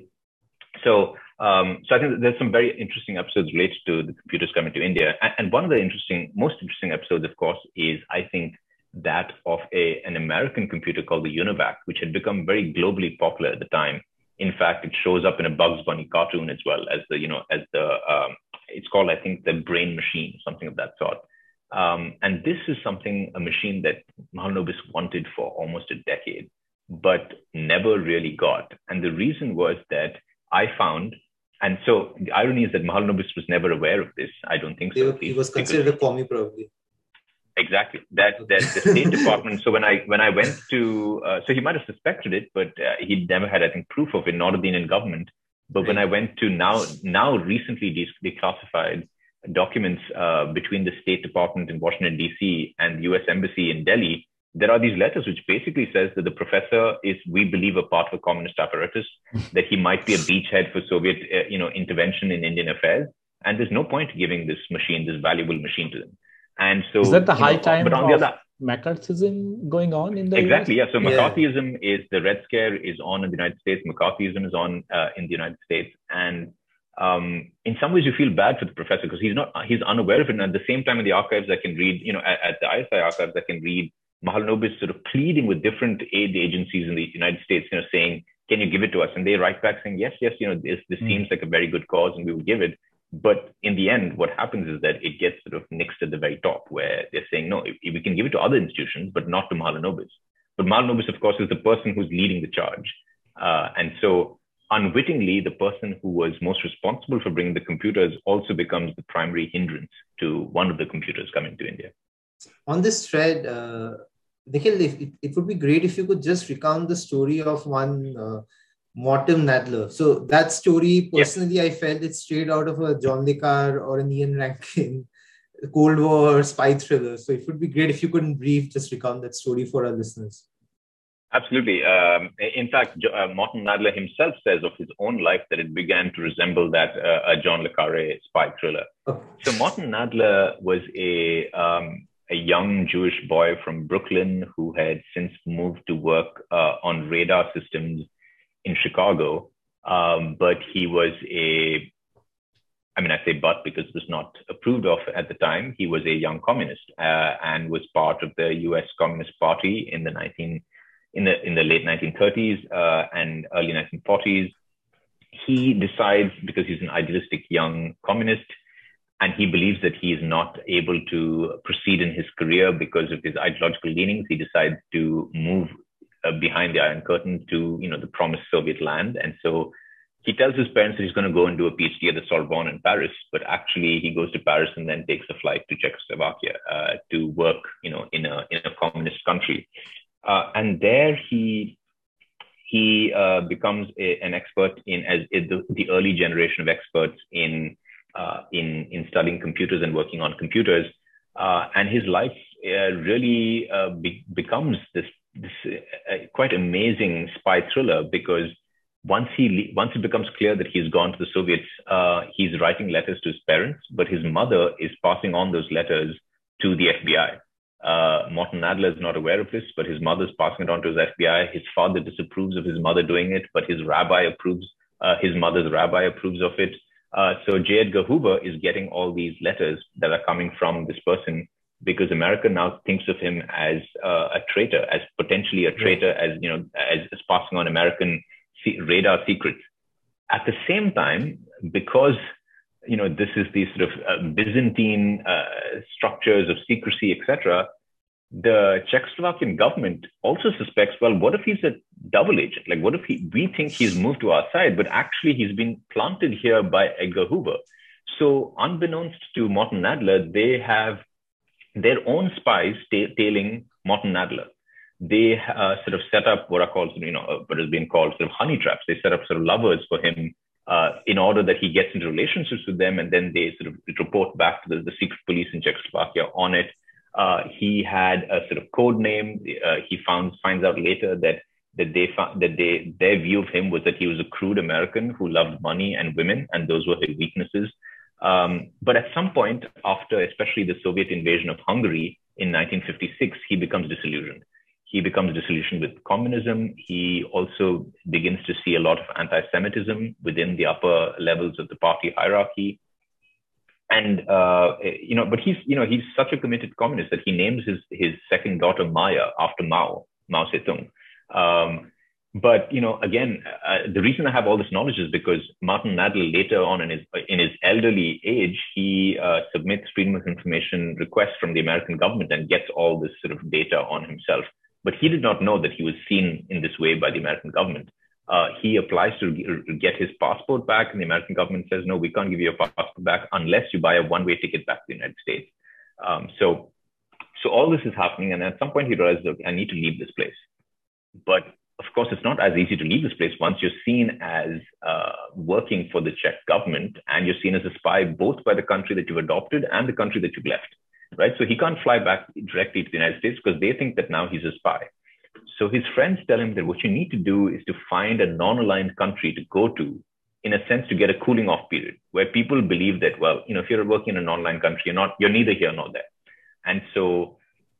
So um, so I think there's some very interesting episodes related to the computers coming to India. And, and, one of the interesting, most interesting episodes, of course, is I think that of a, an American computer called the UNIVAC, which had become very globally popular at the time. In fact, it shows up in a Bugs Bunny cartoon as well as the, you know, as the, um, it's called, I think, the Brain Machine, something of that sort. Um, and this is something, a machine that Mahalanobis wanted for almost a decade, but never really got. And the reason was that I found and so the irony is that Mahalanobis was never aware of this. I don't think so. He was considered a commie, probably. Exactly. That that the State Department. So when I when I went to, uh, so he might have suspected it, but uh, he never had, I think, proof of it, nor the Indian government. But right. when I went to now now recently declassified documents uh, between the State Department in Washington D.C. and the U.S. Embassy in Delhi, there are these letters which basically says that the professor is, we believe, a part of a communist apparatus, that he might be a beachhead for Soviet, uh, you know, intervention in Indian affairs, and there's no point giving this machine, this valuable machine to them. And so, is that the high know, time but on the other, McCarthyism going on in the exactly? US? Yeah. So McCarthyism yeah. is the Red Scare is on in the United States. McCarthyism is on uh, in the United States, and um, in some ways you feel bad for the professor because he's not he's unaware of it. And at the same time, in the archives, I can read, you know, at, at the ISI archives, I can read Mahalanobis sort of pleading with different aid agencies in the United States, you know, saying, can you give it to us? And they write back saying, yes, yes, you know, this, this mm. seems like a very good cause and we will give it. But in the end, what happens is that it gets sort of nixed at the very top where they're saying, no, if, if we can give it to other institutions, but not to Mahalanobis. But Mahalanobis, of course, is the person who's leading the charge. Uh, and so unwittingly, the person who was most responsible for bringing the computers also becomes the primary hindrance to one of the computers coming to India. On this thread, uh, Nikhil, it, it would be great if you could just recount the story of one uh, Mortimer Nadler. So that story, personally, yeah. I felt it's straight out of a John Le Carre or an Ian Rankin Cold War spy thriller. So it would be great if you couldn't brief, just recount that story for our listeners. Absolutely. Um, in fact, uh, Mortimer Nadler himself says of his own life that it began to resemble that uh, a John le Carre spy thriller. Oh. So Mortimer Nadler was a um, a young Jewish boy from Brooklyn who had since moved to work uh, on radar systems in Chicago. Um, but he was a, I mean, I say but because it was not approved of at the time. He was a young communist uh, and was part of the U.S. Communist Party in the 19 in the in the late 1930s uh, and early 1940s. He decides because he's an idealistic young communist and he believes that he is not able to proceed in his career because of his ideological leanings. He decides to move uh, behind the Iron Curtain to, you know, the promised Soviet land. And so he tells his parents that he's going to go and do a PhD at the Sorbonne in Paris, but actually he goes to Paris and then takes a flight to Czechoslovakia uh, to work, you know, in a in a communist country. Uh, and there he he uh, becomes a, an expert in as the, the, early generation of experts in uh, in in studying computers and working on computers. Uh, and his life uh, really be, becomes this this quite amazing spy thriller because once he once it becomes clear that he's gone to the Soviets, uh, he's writing letters to his parents, but his mother is passing on those letters to the FBI. Uh, Morton Nadler is not aware of this, but his mother's passing it on to his FBI. His father disapproves of his mother doing it, but his rabbi approves. Uh, his mother's rabbi approves of it. Uh, so J. Edgar Hoover is getting all these letters that are coming from this person because America now thinks of him as uh, a traitor, as potentially a traitor, as you know, as, as passing on American radar secrets. At the same time, because you know this is these sort of uh, Byzantine uh, structures of secrecy, etc. The Czechoslovakian government also suspects, well, what if he's a double agent? Like, what if he, we think he's moved to our side, but actually he's been planted here by Edgar Hoover? So, unbeknownst to Morton Nadler, they have their own spies ta- tailing Morton Nadler they uh, sort of set up what are called, you know, uh, what has been called sort of honey traps. They set up sort of lovers for him uh, in order that he gets into relationships with them, and then they sort of report back to the, the secret police in Czechoslovakia on it. Uh, he had a sort of code name. Uh, he found finds out later that that they found that they their view of him was that he was a crude American who loved money and women, and those were his weaknesses. Um, but at some point, after especially the Soviet invasion of Hungary in 1956, he becomes disillusioned he becomes disillusioned with communism. He also begins to see a lot of anti Semitism within the upper levels of the party hierarchy. And, uh, you know, but he's, you know, he's such a committed communist that he names his, his second daughter Maya after Mao, Mao Zedong. Um, but, you know, again, uh, the reason I have all this knowledge is because Martin Adler later on in his, in his elderly age, he uh, submits freedom of information requests from the American government and gets all this sort of data on himself. But he did not know that he was seen in this way by the American government. Uh, he applies to get his passport back, and the American government says, no, we can't give you a passport back unless you buy a one-way ticket back to the United States. Um, so, so all this is happening, and at some point he realizes, I need to leave this place. But of course, it's not as easy to leave this place once you're seen as uh, working for the Czech government, and you're seen as a spy both by the country that you've adopted and the country that you've left right? So he can't fly back directly to the United States because they think that now he's a spy. So his friends tell him that what you need to do is to find a non-aligned country to go to, in a sense, to get a cooling off period where people believe that, well, you know, if you're working in a non-aligned country, you're not, you're neither here nor there. And so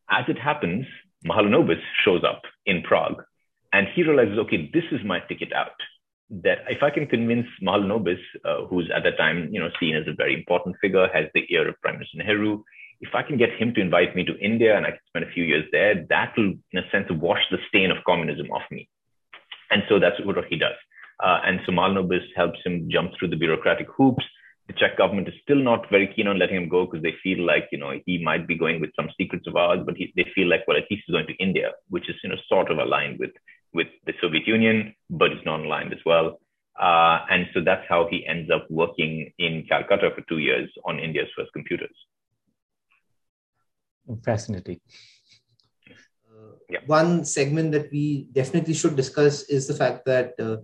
as it happens, Mahalanobis shows up in Prague and he realizes, okay, this is my ticket out. That if I can convince Mahalanobis, uh, who's at that time, you know, seen as a very important figure, has the ear of Prime Minister Nehru, if I can get him to invite me to India and I can spend a few years there, that will, in a sense, wash the stain of communism off me. And so that's what he does. Uh, and so Mahalanobis helps him jump through the bureaucratic hoops. The Czech government is still not very keen on letting him go because they feel like, you know, he might be going with some secrets of ours, but he, they feel like, well, at least he's going to India, which is, you know, sort of aligned with, with the Soviet Union, but it's not aligned as well. Uh, and so that's how he ends up working in Calcutta for two years on India's first computers fascinating. Uh, yeah. One segment that we definitely should discuss is the fact that uh,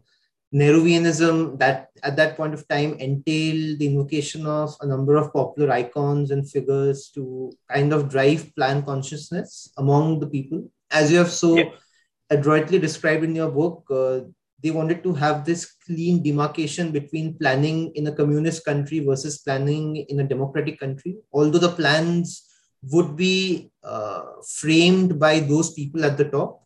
Nehruvianism that at that point of time entailed the invocation of a number of popular icons and figures to kind of drive plan consciousness among the people. As you have so yeah. adroitly described in your book, uh, they wanted to have this clean demarcation between planning in a communist country versus planning in a democratic country. Although the plans would be uh, framed by those people at the top.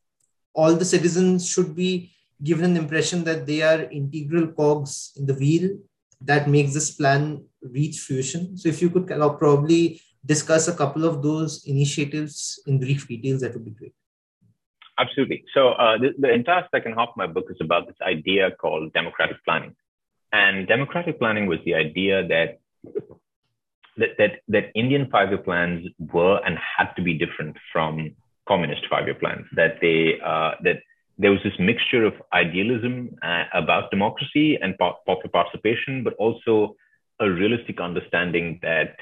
All the citizens should be given an impression that they are integral cogs in the wheel that makes this plan reach fruition. So, if you could probably discuss a couple of those initiatives in brief details, that would be great. Absolutely. So, uh, the, the entire second half of my book is about this idea called democratic planning. And democratic planning was the idea that that, that, that Indian five year plans were and had to be different from communist five year plans, that, they, uh, that there was this mixture of idealism uh, about democracy and popular participation, but also a realistic understanding that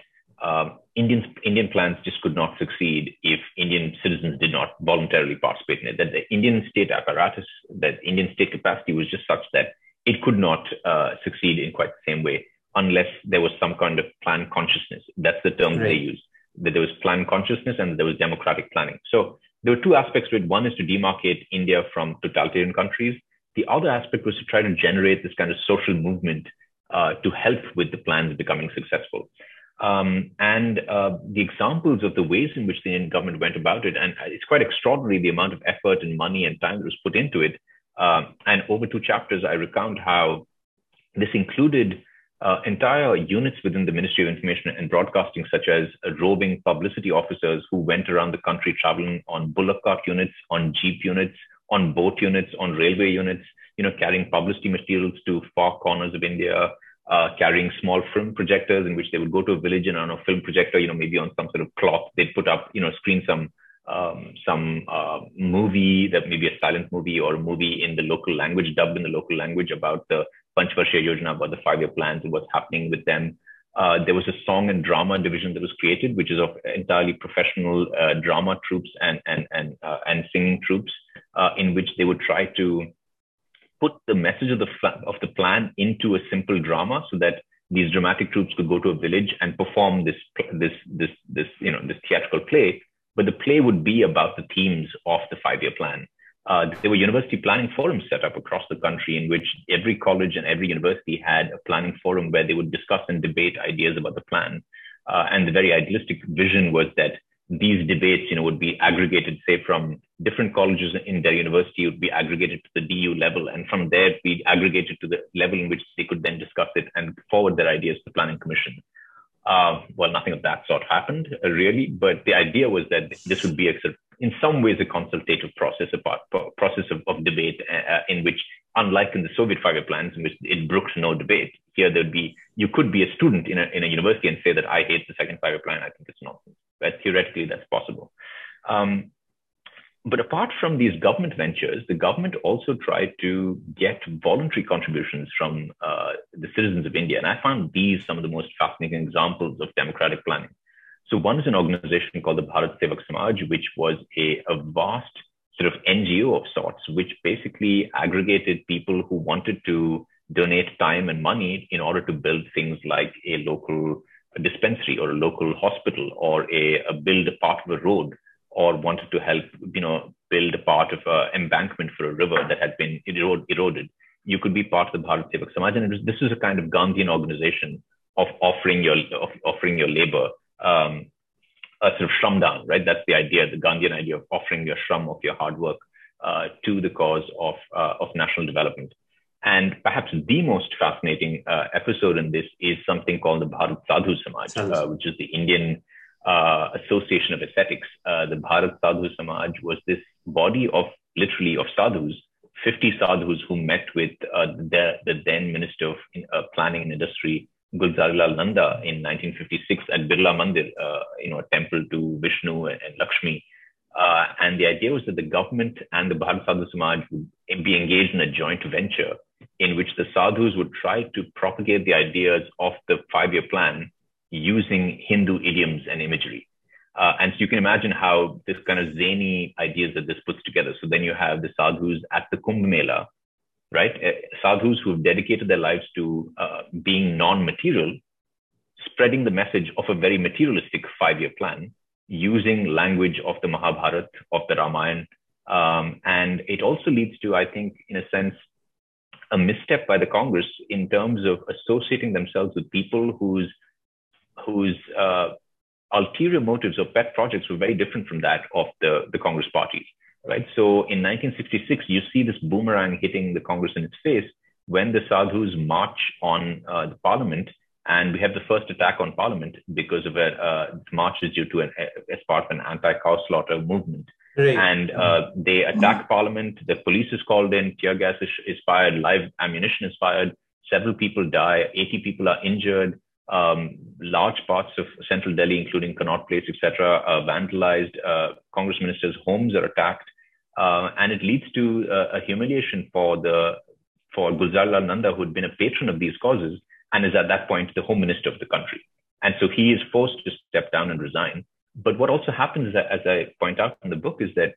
um, Indian Indian plans just could not succeed if Indian citizens did not voluntarily participate in it. That the Indian state apparatus, that Indian state capacity was just such that it could not uh, succeed in quite the same way unless there was some kind of plan consciousness. That's the term right. they use. That there was plan consciousness and there was democratic planning. So there were two aspects to it. One is to demarcate India from totalitarian countries. The other aspect was to try to generate this kind of social movement uh, to help with the plans becoming successful. Um, and uh, the examples of the ways in which the Indian government went about it, and it's quite extraordinary the amount of effort and money and time that was put into it. Um, and over two chapters, I recount how this included uh, entire units within the Ministry of Information and Broadcasting, such as roving publicity officers who went around the country traveling on bullock cart units, on jeep units, on boat units, on railway units, you know, carrying publicity materials to far corners of India, uh, carrying small film projectors in which they would go to a village and on a film projector, you know, maybe on some sort of cloth, they'd put up, you know, screen some um, some uh, movie that maybe a silent movie or a movie in the local language, dubbed in the local language about the Panchvarsha Yojana, about the five-year plans and what's happening with them. Uh, there was a song and drama division that was created, which is of entirely professional uh, drama troops and and and uh, and singing troops, uh, in which they would try to put the message of the of the plan into a simple drama so that these dramatic troops could go to a village and perform this this this this you know this theatrical play but the play would be about the themes of the five year plan uh, there were university planning forums set up across the country in which every college and every university had a planning forum where they would discuss and debate ideas about the plan uh, and the very idealistic vision was that these debates, you know, would be aggregated, say, from different colleges in their university, would be aggregated to the DU level, and from there be aggregated to the level in which they could then discuss it and forward their ideas to the planning commission. Uh, well, nothing of that sort happened uh, really, but the idea was that this would be a sort of, in some ways a consultative process, a process of, of debate uh, uh, in which, unlike in the Soviet five-year plans, in which it brooks no debate, here there'd be you could be a student in a, in a university and say that I hate the second five-year plan. I think it's nonsense but theoretically that's possible. Um, but apart from these government ventures, the government also tried to get voluntary contributions from uh, the citizens of India. And I found these some of the most fascinating examples of democratic planning. So one is an organization called the Bharat Sevak Samaj, which was a, a vast sort of NGO of sorts, which basically aggregated people who wanted to donate time and money in order to build things like a local dispensary or a local hospital or a, a build a part of a road or wanted to help, you know, build a part of an embankment for a river that had been erode, eroded, you could be part of the Bharat Sevak Samaj. And was, this is a kind of Gandhian organization of offering your of offering your labor, um, a sort of shramdan, right? That's the idea, the Gandhian idea of offering your shram of your hard work uh, to the cause of uh, of national development. And perhaps the most fascinating uh, episode in this is something called the Bharat Sadhu Samaj, uh, which is the Indian uh, Association of Ascetics. Uh, the Bharat Sadhu Samaj was this body of literally of sadhus, 50 sadhus who met with uh, the, the then Minister of uh, Planning and Industry, Gulzarilal Nanda, in 1956 at Birla Mandir, you know, a temple to Vishnu and, and Lakshmi. and the idea was that the government and the Bharat Sadhu Samaj would be engaged in a joint venture in which the sadhus would try to propagate the ideas of the five year plan using Hindu idioms and imagery. Uh, and so you can imagine how this kind of zany ideas that this puts together. So then you have the sadhus at the Kumbh Mela, right? Uh, sadhus who've dedicated their lives to uh, being non material, spreading the message of a very materialistic five year plan using language of the Mahabharata, of the Ramayana. Um, and it also leads to, I think, in a sense, a misstep by the Congress in terms of associating themselves with people whose whose uh, ulterior motives or pet projects were very different from that of the, the Congress party. Right. So in 1966, you see this boomerang hitting the Congress in its face when the sadhus march on uh, the parliament, and we have the first attack on parliament because of a uh, march is due to an as part of an anti-cow slaughter movement. Right. And uh, they attack Parliament. The police is called in. Tear gas is, is fired. Live ammunition is fired. Several people die. 80 people are injured. um, large parts of central Delhi, including Connaught Place, etc., uh, vandalized. Uh, Congress ministers' homes are attacked, uh, and it leads to uh, a humiliation for the for Gulzarilal Nanda, who had been a patron of these causes and is at that point the home minister of the country. And so he is forced to step down and resign. But what also happens, as I point out in the book, is that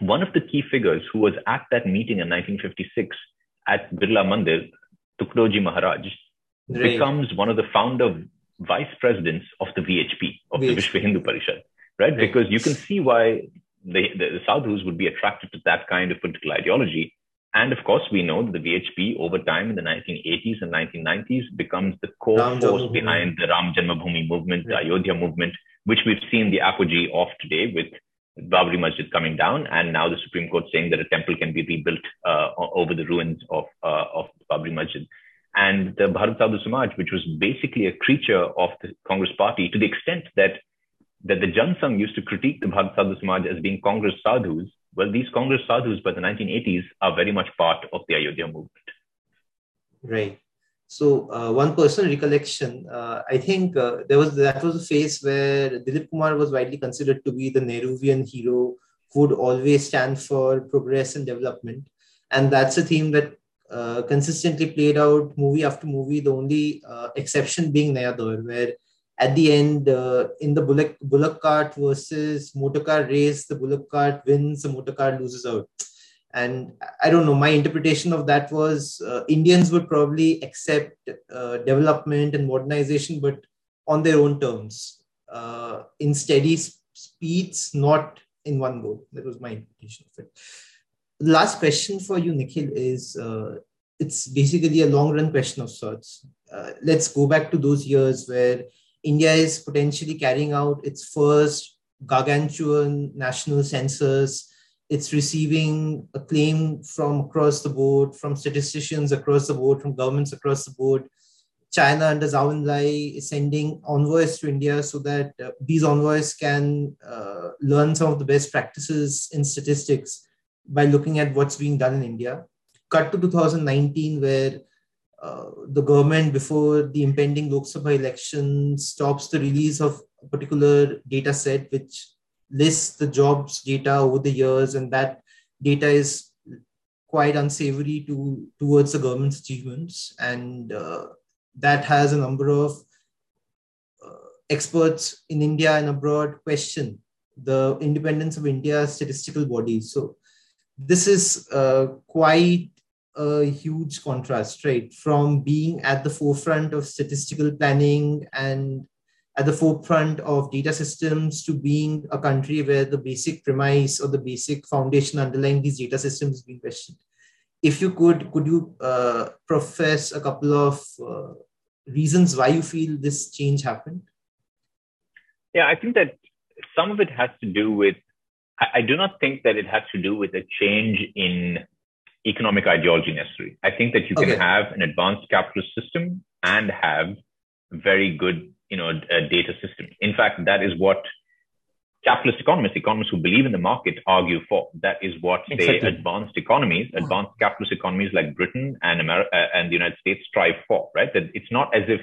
one of the key figures who was at that meeting in 1956 at Birla Mandir, Tukdoji Maharaj, right. becomes one of the founder vice presidents of the VHP, of VHP. the Vishwa Hindu Parishad, right? right? Because you can see why the, the, the sadhus would be attracted to that kind of political ideology. And of course, we know that the VHP over time in the 1980s and 1990s becomes the core Ram force behind the Ram Janmabhoomi movement, right. the Ayodhya movement, which we've seen the apogee of today with Babri Masjid coming down, and now the Supreme Court saying that a temple can be rebuilt uh, over the ruins of uh, of Babri Masjid and the Bharat Sadhu Samaj, which was basically a creature of the Congress party to the extent that that the Jan Sangh used to critique the Bharat Sadhu Samaj as being Congress sadhus. Well, these Congress sadhus by the 1980s are very much part of the Ayodhya movement. Right. So uh, one personal recollection, uh, I think uh, there was that was a phase where Dilip Kumar was widely considered to be the Nehruvian hero who would always stand for progress and development, and that's a theme that uh, consistently played out movie after movie. The only uh, exception being Naya Daur, where at the end, uh, in the bullock, bullock cart versus motor car race, the bullock cart wins, the motor car loses out. And I don't know, my interpretation of that was uh, Indians would probably accept uh, development and modernization, but on their own terms, in steady speeds, not in one go. That was my interpretation of it last question for you, Nikhil, is uh, it's basically a long run question of sorts. Uh, let's go back to those years where India is potentially carrying out its first gargantuan national census. It's receiving acclaim from across the board, from statisticians across the board, from governments across the board. China under Zhou Enlai is sending envoys to India so that uh, these envoys can uh, learn some of the best practices in statistics by looking at what's being done in India. Cut to 2019, where uh, the government, before the impending Lok Sabha election, stops the release of a particular data set which lists the jobs data over the years, and that data is quite unsavory to towards the government's achievements, and uh, that has a number of uh, experts in India and abroad question the independence of India's statistical bodies. So this is uh, quite a huge contrast, right? From being at the forefront of statistical planning and at the forefront of data systems to being a country where the basic premise or the basic foundation underlying these data systems is being questioned. If you could, could you uh, profess a couple of uh, reasons why you feel this change happened? Yeah, I think that some of it has to do with I, do not think that it has to do with a change in economic ideology necessary. I think that you can okay. have an advanced capitalist system and have very good, you know, data system. In fact, that is what capitalist economists, economists who believe in the market, argue for. That is what exactly. say advanced economies, advanced capitalist economies like Britain and America uh, and the United States strive for. Right? That it's not as if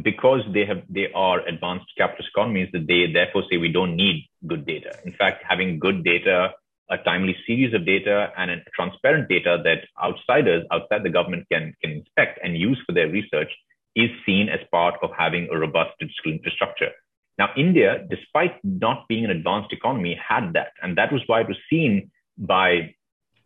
because they have they are advanced capitalist economies that they therefore say we don't need good data. In fact, having good data, a timely series of data, and transparent data that outsiders outside the government can can inspect and use for their research is seen as part of having a robust digital infrastructure. Now, India, despite not being an advanced economy, had that, and that was why it was seen by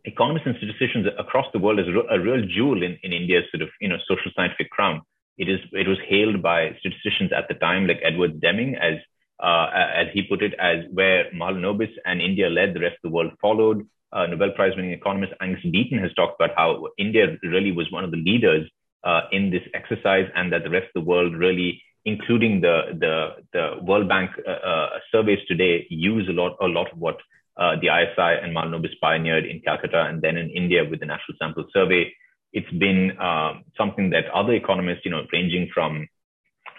economists and statisticians across the world as a real jewel in, in India's sort of you know social scientific crown it is it was hailed by statisticians at the time, like Edward Deming, as uh, as he put it, as where Mahalanobis and India led, the rest of the world followed. Uh, Nobel Prize winning economist Angus Deaton has talked about how India really was one of the leaders uh, in this exercise, and that the rest of the world really, including the the the World Bank uh, uh, surveys today, use a lot a lot of what uh, the ISI and Mahalanobis pioneered in Calcutta, and then in India with the National Sample Survey it's been uh, something that other economists, you know, ranging from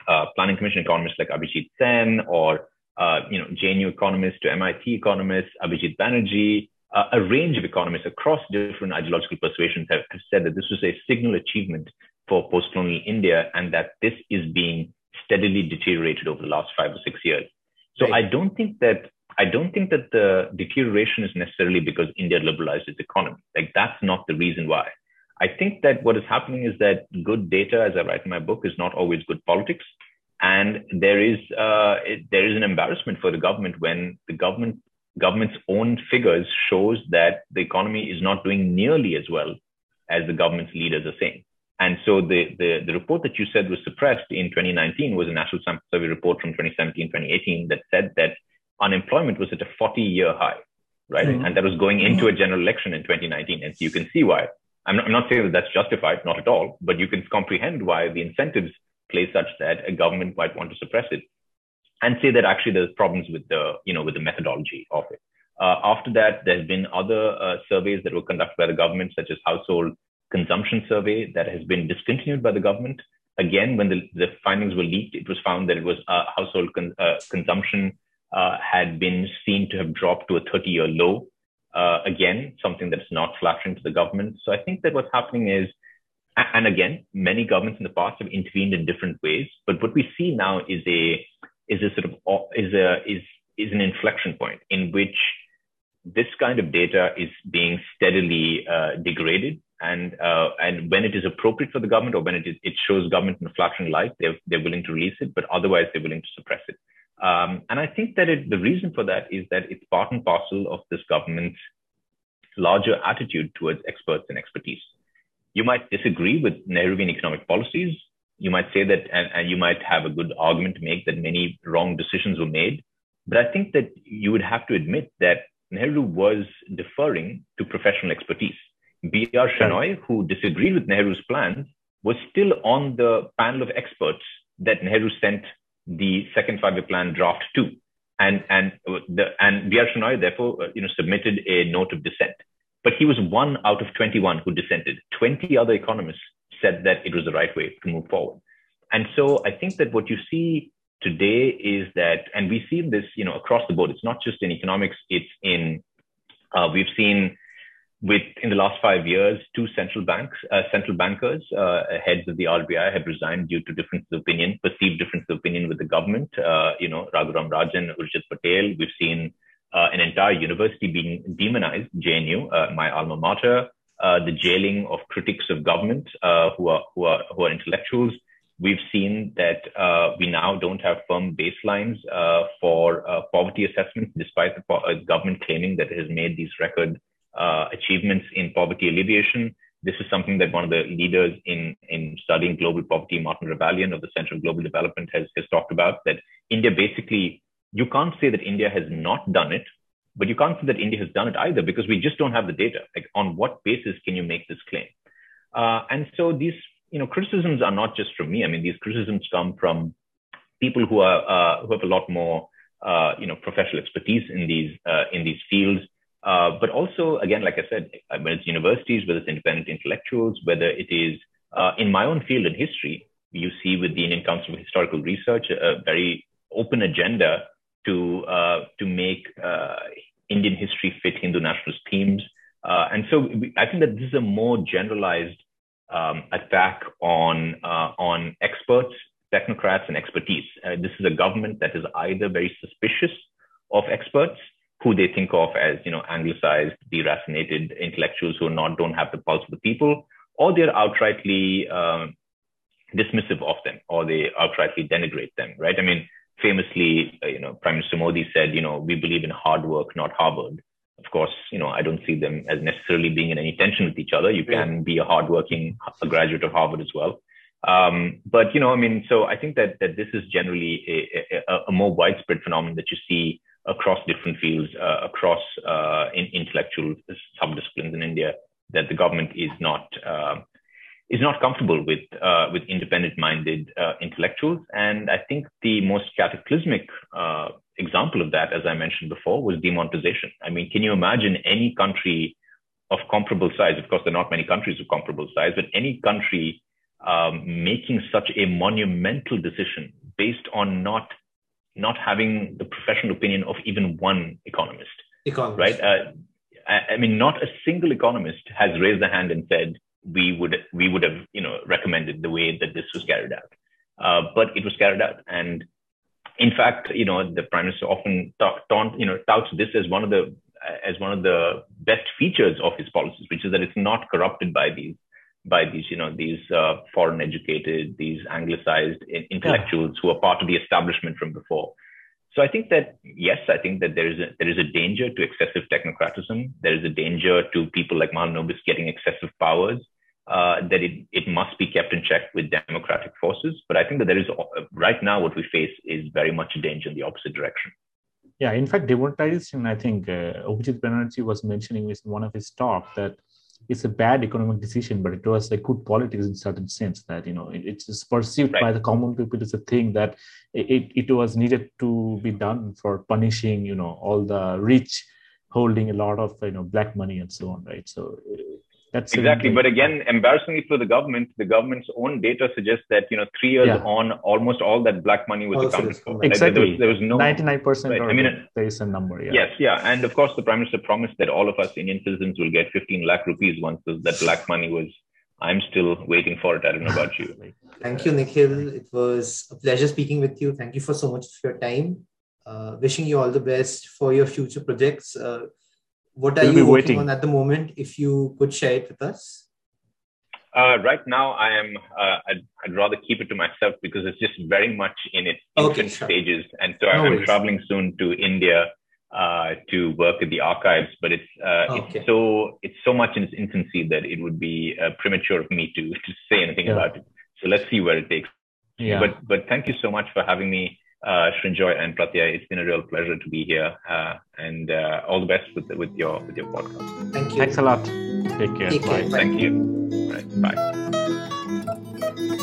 uh, planning commission economists like Abhijit Sen or uh, you know JNU economists to MIT economists, Abhijit Banerjee, uh, a range of economists across different ideological persuasions have, have said that this was a signal achievement for post-colonial India and that this is being steadily deteriorated over the last five or six years. So right. I don't think that I don't think that the deterioration is necessarily because India liberalized its economy. Like that's not the reason why. I think that what is happening is that good data, as I write in my book, is not always good politics, and there is uh, it, there is an embarrassment for the government when the government government's own figures shows that the economy is not doing nearly as well as the government's leaders are saying. And so the, the, the report that you said was suppressed in 2019 was a National Sample Survey report from 2017, 2018 that said that unemployment was at a 40 year high, right? Mm-hmm. And that was going into a general election in 2019. And so you can see why. I'm not, I'm not saying that that's justified, not at all, but you can comprehend why the incentives play such that a government might want to suppress it and say that actually there's problems with the, you know, with the methodology of it. Uh, after that, there's been other uh, surveys that were conducted by the government, such as household consumption survey that has been discontinued by the government. Again, when the, the findings were leaked, it was found that it was uh, household con- uh, consumption uh, had been seen to have dropped to a 30 year low. Uh, again, something that's not flattering to the government. So I think that what's happening is, and again, many governments in the past have intervened in different ways. But what we see now is a is a sort of is a is is an inflection point in which this kind of data is being steadily uh, degraded and uh, and when it is appropriate for the government or when it is it shows government in a flashing light, they're they're willing to release it, but otherwise they're willing to suppress it. Um, and I think that it, the reason for that is that it's part and parcel of this government's larger attitude towards experts and expertise. You might disagree with Nehruvian economic policies. You might say that, and, and you might have a good argument to make that many wrong decisions were made. But I think that you would have to admit that Nehru was deferring to professional expertise. B.R. Shenoy, who disagreed with Nehru's plans, was still on the panel of experts that Nehru sent the second five-year plan draft to. And, and, the, and B.R. Shenoy, therefore, uh, you know, submitted a note of dissent. But he was one out of 21 who dissented. 20 other economists said that it was the right way to move forward. And so I think that what you see today is that, and we see this, you know, across the board. It's not just in economics. It's in, uh, we've seen with in the last five years, two central banks, uh, central bankers, uh, heads of the RBI have resigned due to differences of opinion, perceived differences of opinion with the government. Uh, you know, Raghuram Rajan, Urjit Patel. We've seen uh, an entire university being demonized, JNU, uh, my alma mater. Uh, the jailing of critics of government who are who are who are intellectuals. We've seen that we now don't have firm baselines for poverty assessments, despite the government claiming that it has made these record uh, achievements in poverty alleviation. This is something that one of the leaders in, in studying global poverty, Martin Ravallion of the Center of Global Development, has, has talked about that India basically, you can't say that India has not done it, but you can't say that India has done it either because we just don't have the data. Like, on what basis can you make this claim? Uh, and so these, you know, criticisms are not just from me. I mean, these criticisms come from people who are uh, who have a lot more, uh, you know, professional expertise in these uh, in these fields. Uh, but also, again, like I said, uh, whether it's universities, whether it's independent intellectuals, whether it is uh, in my own field in history, you see with the Indian Council of Historical Research a, very open agenda to uh, to make uh, Indian history fit Hindu nationalist themes. and so we, I think that this is a more generalized um, attack on on experts, technocrats, and expertise. this is a government that is either very suspicious of experts who they think of as you know anglicized, deracinated intellectuals who not don't have the pulse of the people, or they're outrightly um, dismissive of them, or they outrightly denigrate them. Right? I mean, famously, uh, you know, Prime Minister Modi said, you know, we believe in hard work, not Harvard. Of course, you know, I don't see them as necessarily being in any tension with each other. You can be a hardworking a graduate of Harvard as well. Um, but you know, I mean, so I think that that this is generally a, a, a more widespread phenomenon that you see across different fields, uh, across uh, in intellectual subdisciplines in India, that the government is not uh, is not comfortable with uh, with independent-minded uh, intellectuals. And I think the most cataclysmic uh, example of that, as I mentioned before, was demonetization. I mean, can you imagine any country of comparable size? Of course, there are not many countries of comparable size, but any country um, making such a monumental decision based on not not having the professional opinion of even one economist. Economist. Right? Uh, I, I, mean, not a single economist has raised a hand and said we would we would have you know recommended the way that this was carried out. uh, but it was carried out. And in fact, you know, the prime minister often taunt, you know, touts this as one of the as one of the best features of his policies, which is that it's not corrupted by these by these, you know, these uh, foreign educated, these anglicized intellectuals yeah. who are part of the establishment from before. So I think that yes, I think that there is a there is a danger to excessive technocratism. There is a danger to people like Mahalanobis getting excessive powers. Uh, that it, it must be kept in check with democratic forces. But I think that there is right now what we face is very much a danger in the opposite direction. Yeah, in fact, demonetization. I think uh, Abhijit Banerjee was mentioning in one of his talk that it's a bad economic decision, but it was a good politics in certain sense that you know it, it's perceived right. by the common people as a thing that it, it was needed to be done for punishing you know all the rich holding a lot of you know black money and so on, right? So that's exactly. But again, embarrassingly for the government, the government's own data suggests that you know three years yeah. on, almost all that black money was accounted for. Exactly. There was, there was no ninety-nine percent. Right? I mean, there is a number. Yeah. Yes, yeah, and of course, the prime minister promised that all of us Indian citizens will get fifteen lakh rupees once that black money was. I'm still waiting for it. I don't know about you. Thank you, Nikhil. It was a pleasure speaking with you. Thank you for so much for your time. Uh, wishing you all the best for your future projects. Uh, what are we'll you working waiting. on at the moment? If you could share it with us. Uh, right now, I am. Uh, I'd, I'd, rather keep it to myself because it's just very much in its okay, sure. stages, and so no I'm worries. traveling soon to India uh, to work at the archives. But it's uh, okay. it's so it's so much in its infancy that it would be uh, premature of me to to say anything yeah. about it. So let's see where it takes. Yeah. But but thank you so much for having me uh, Shrinjoy and Pratya, It's been a real pleasure to be here, uh, and uh, all the best with with your with your podcast. Thank you. Thanks a lot. Take care. Take care. Bye. Bye. Thank you. Right. Bye.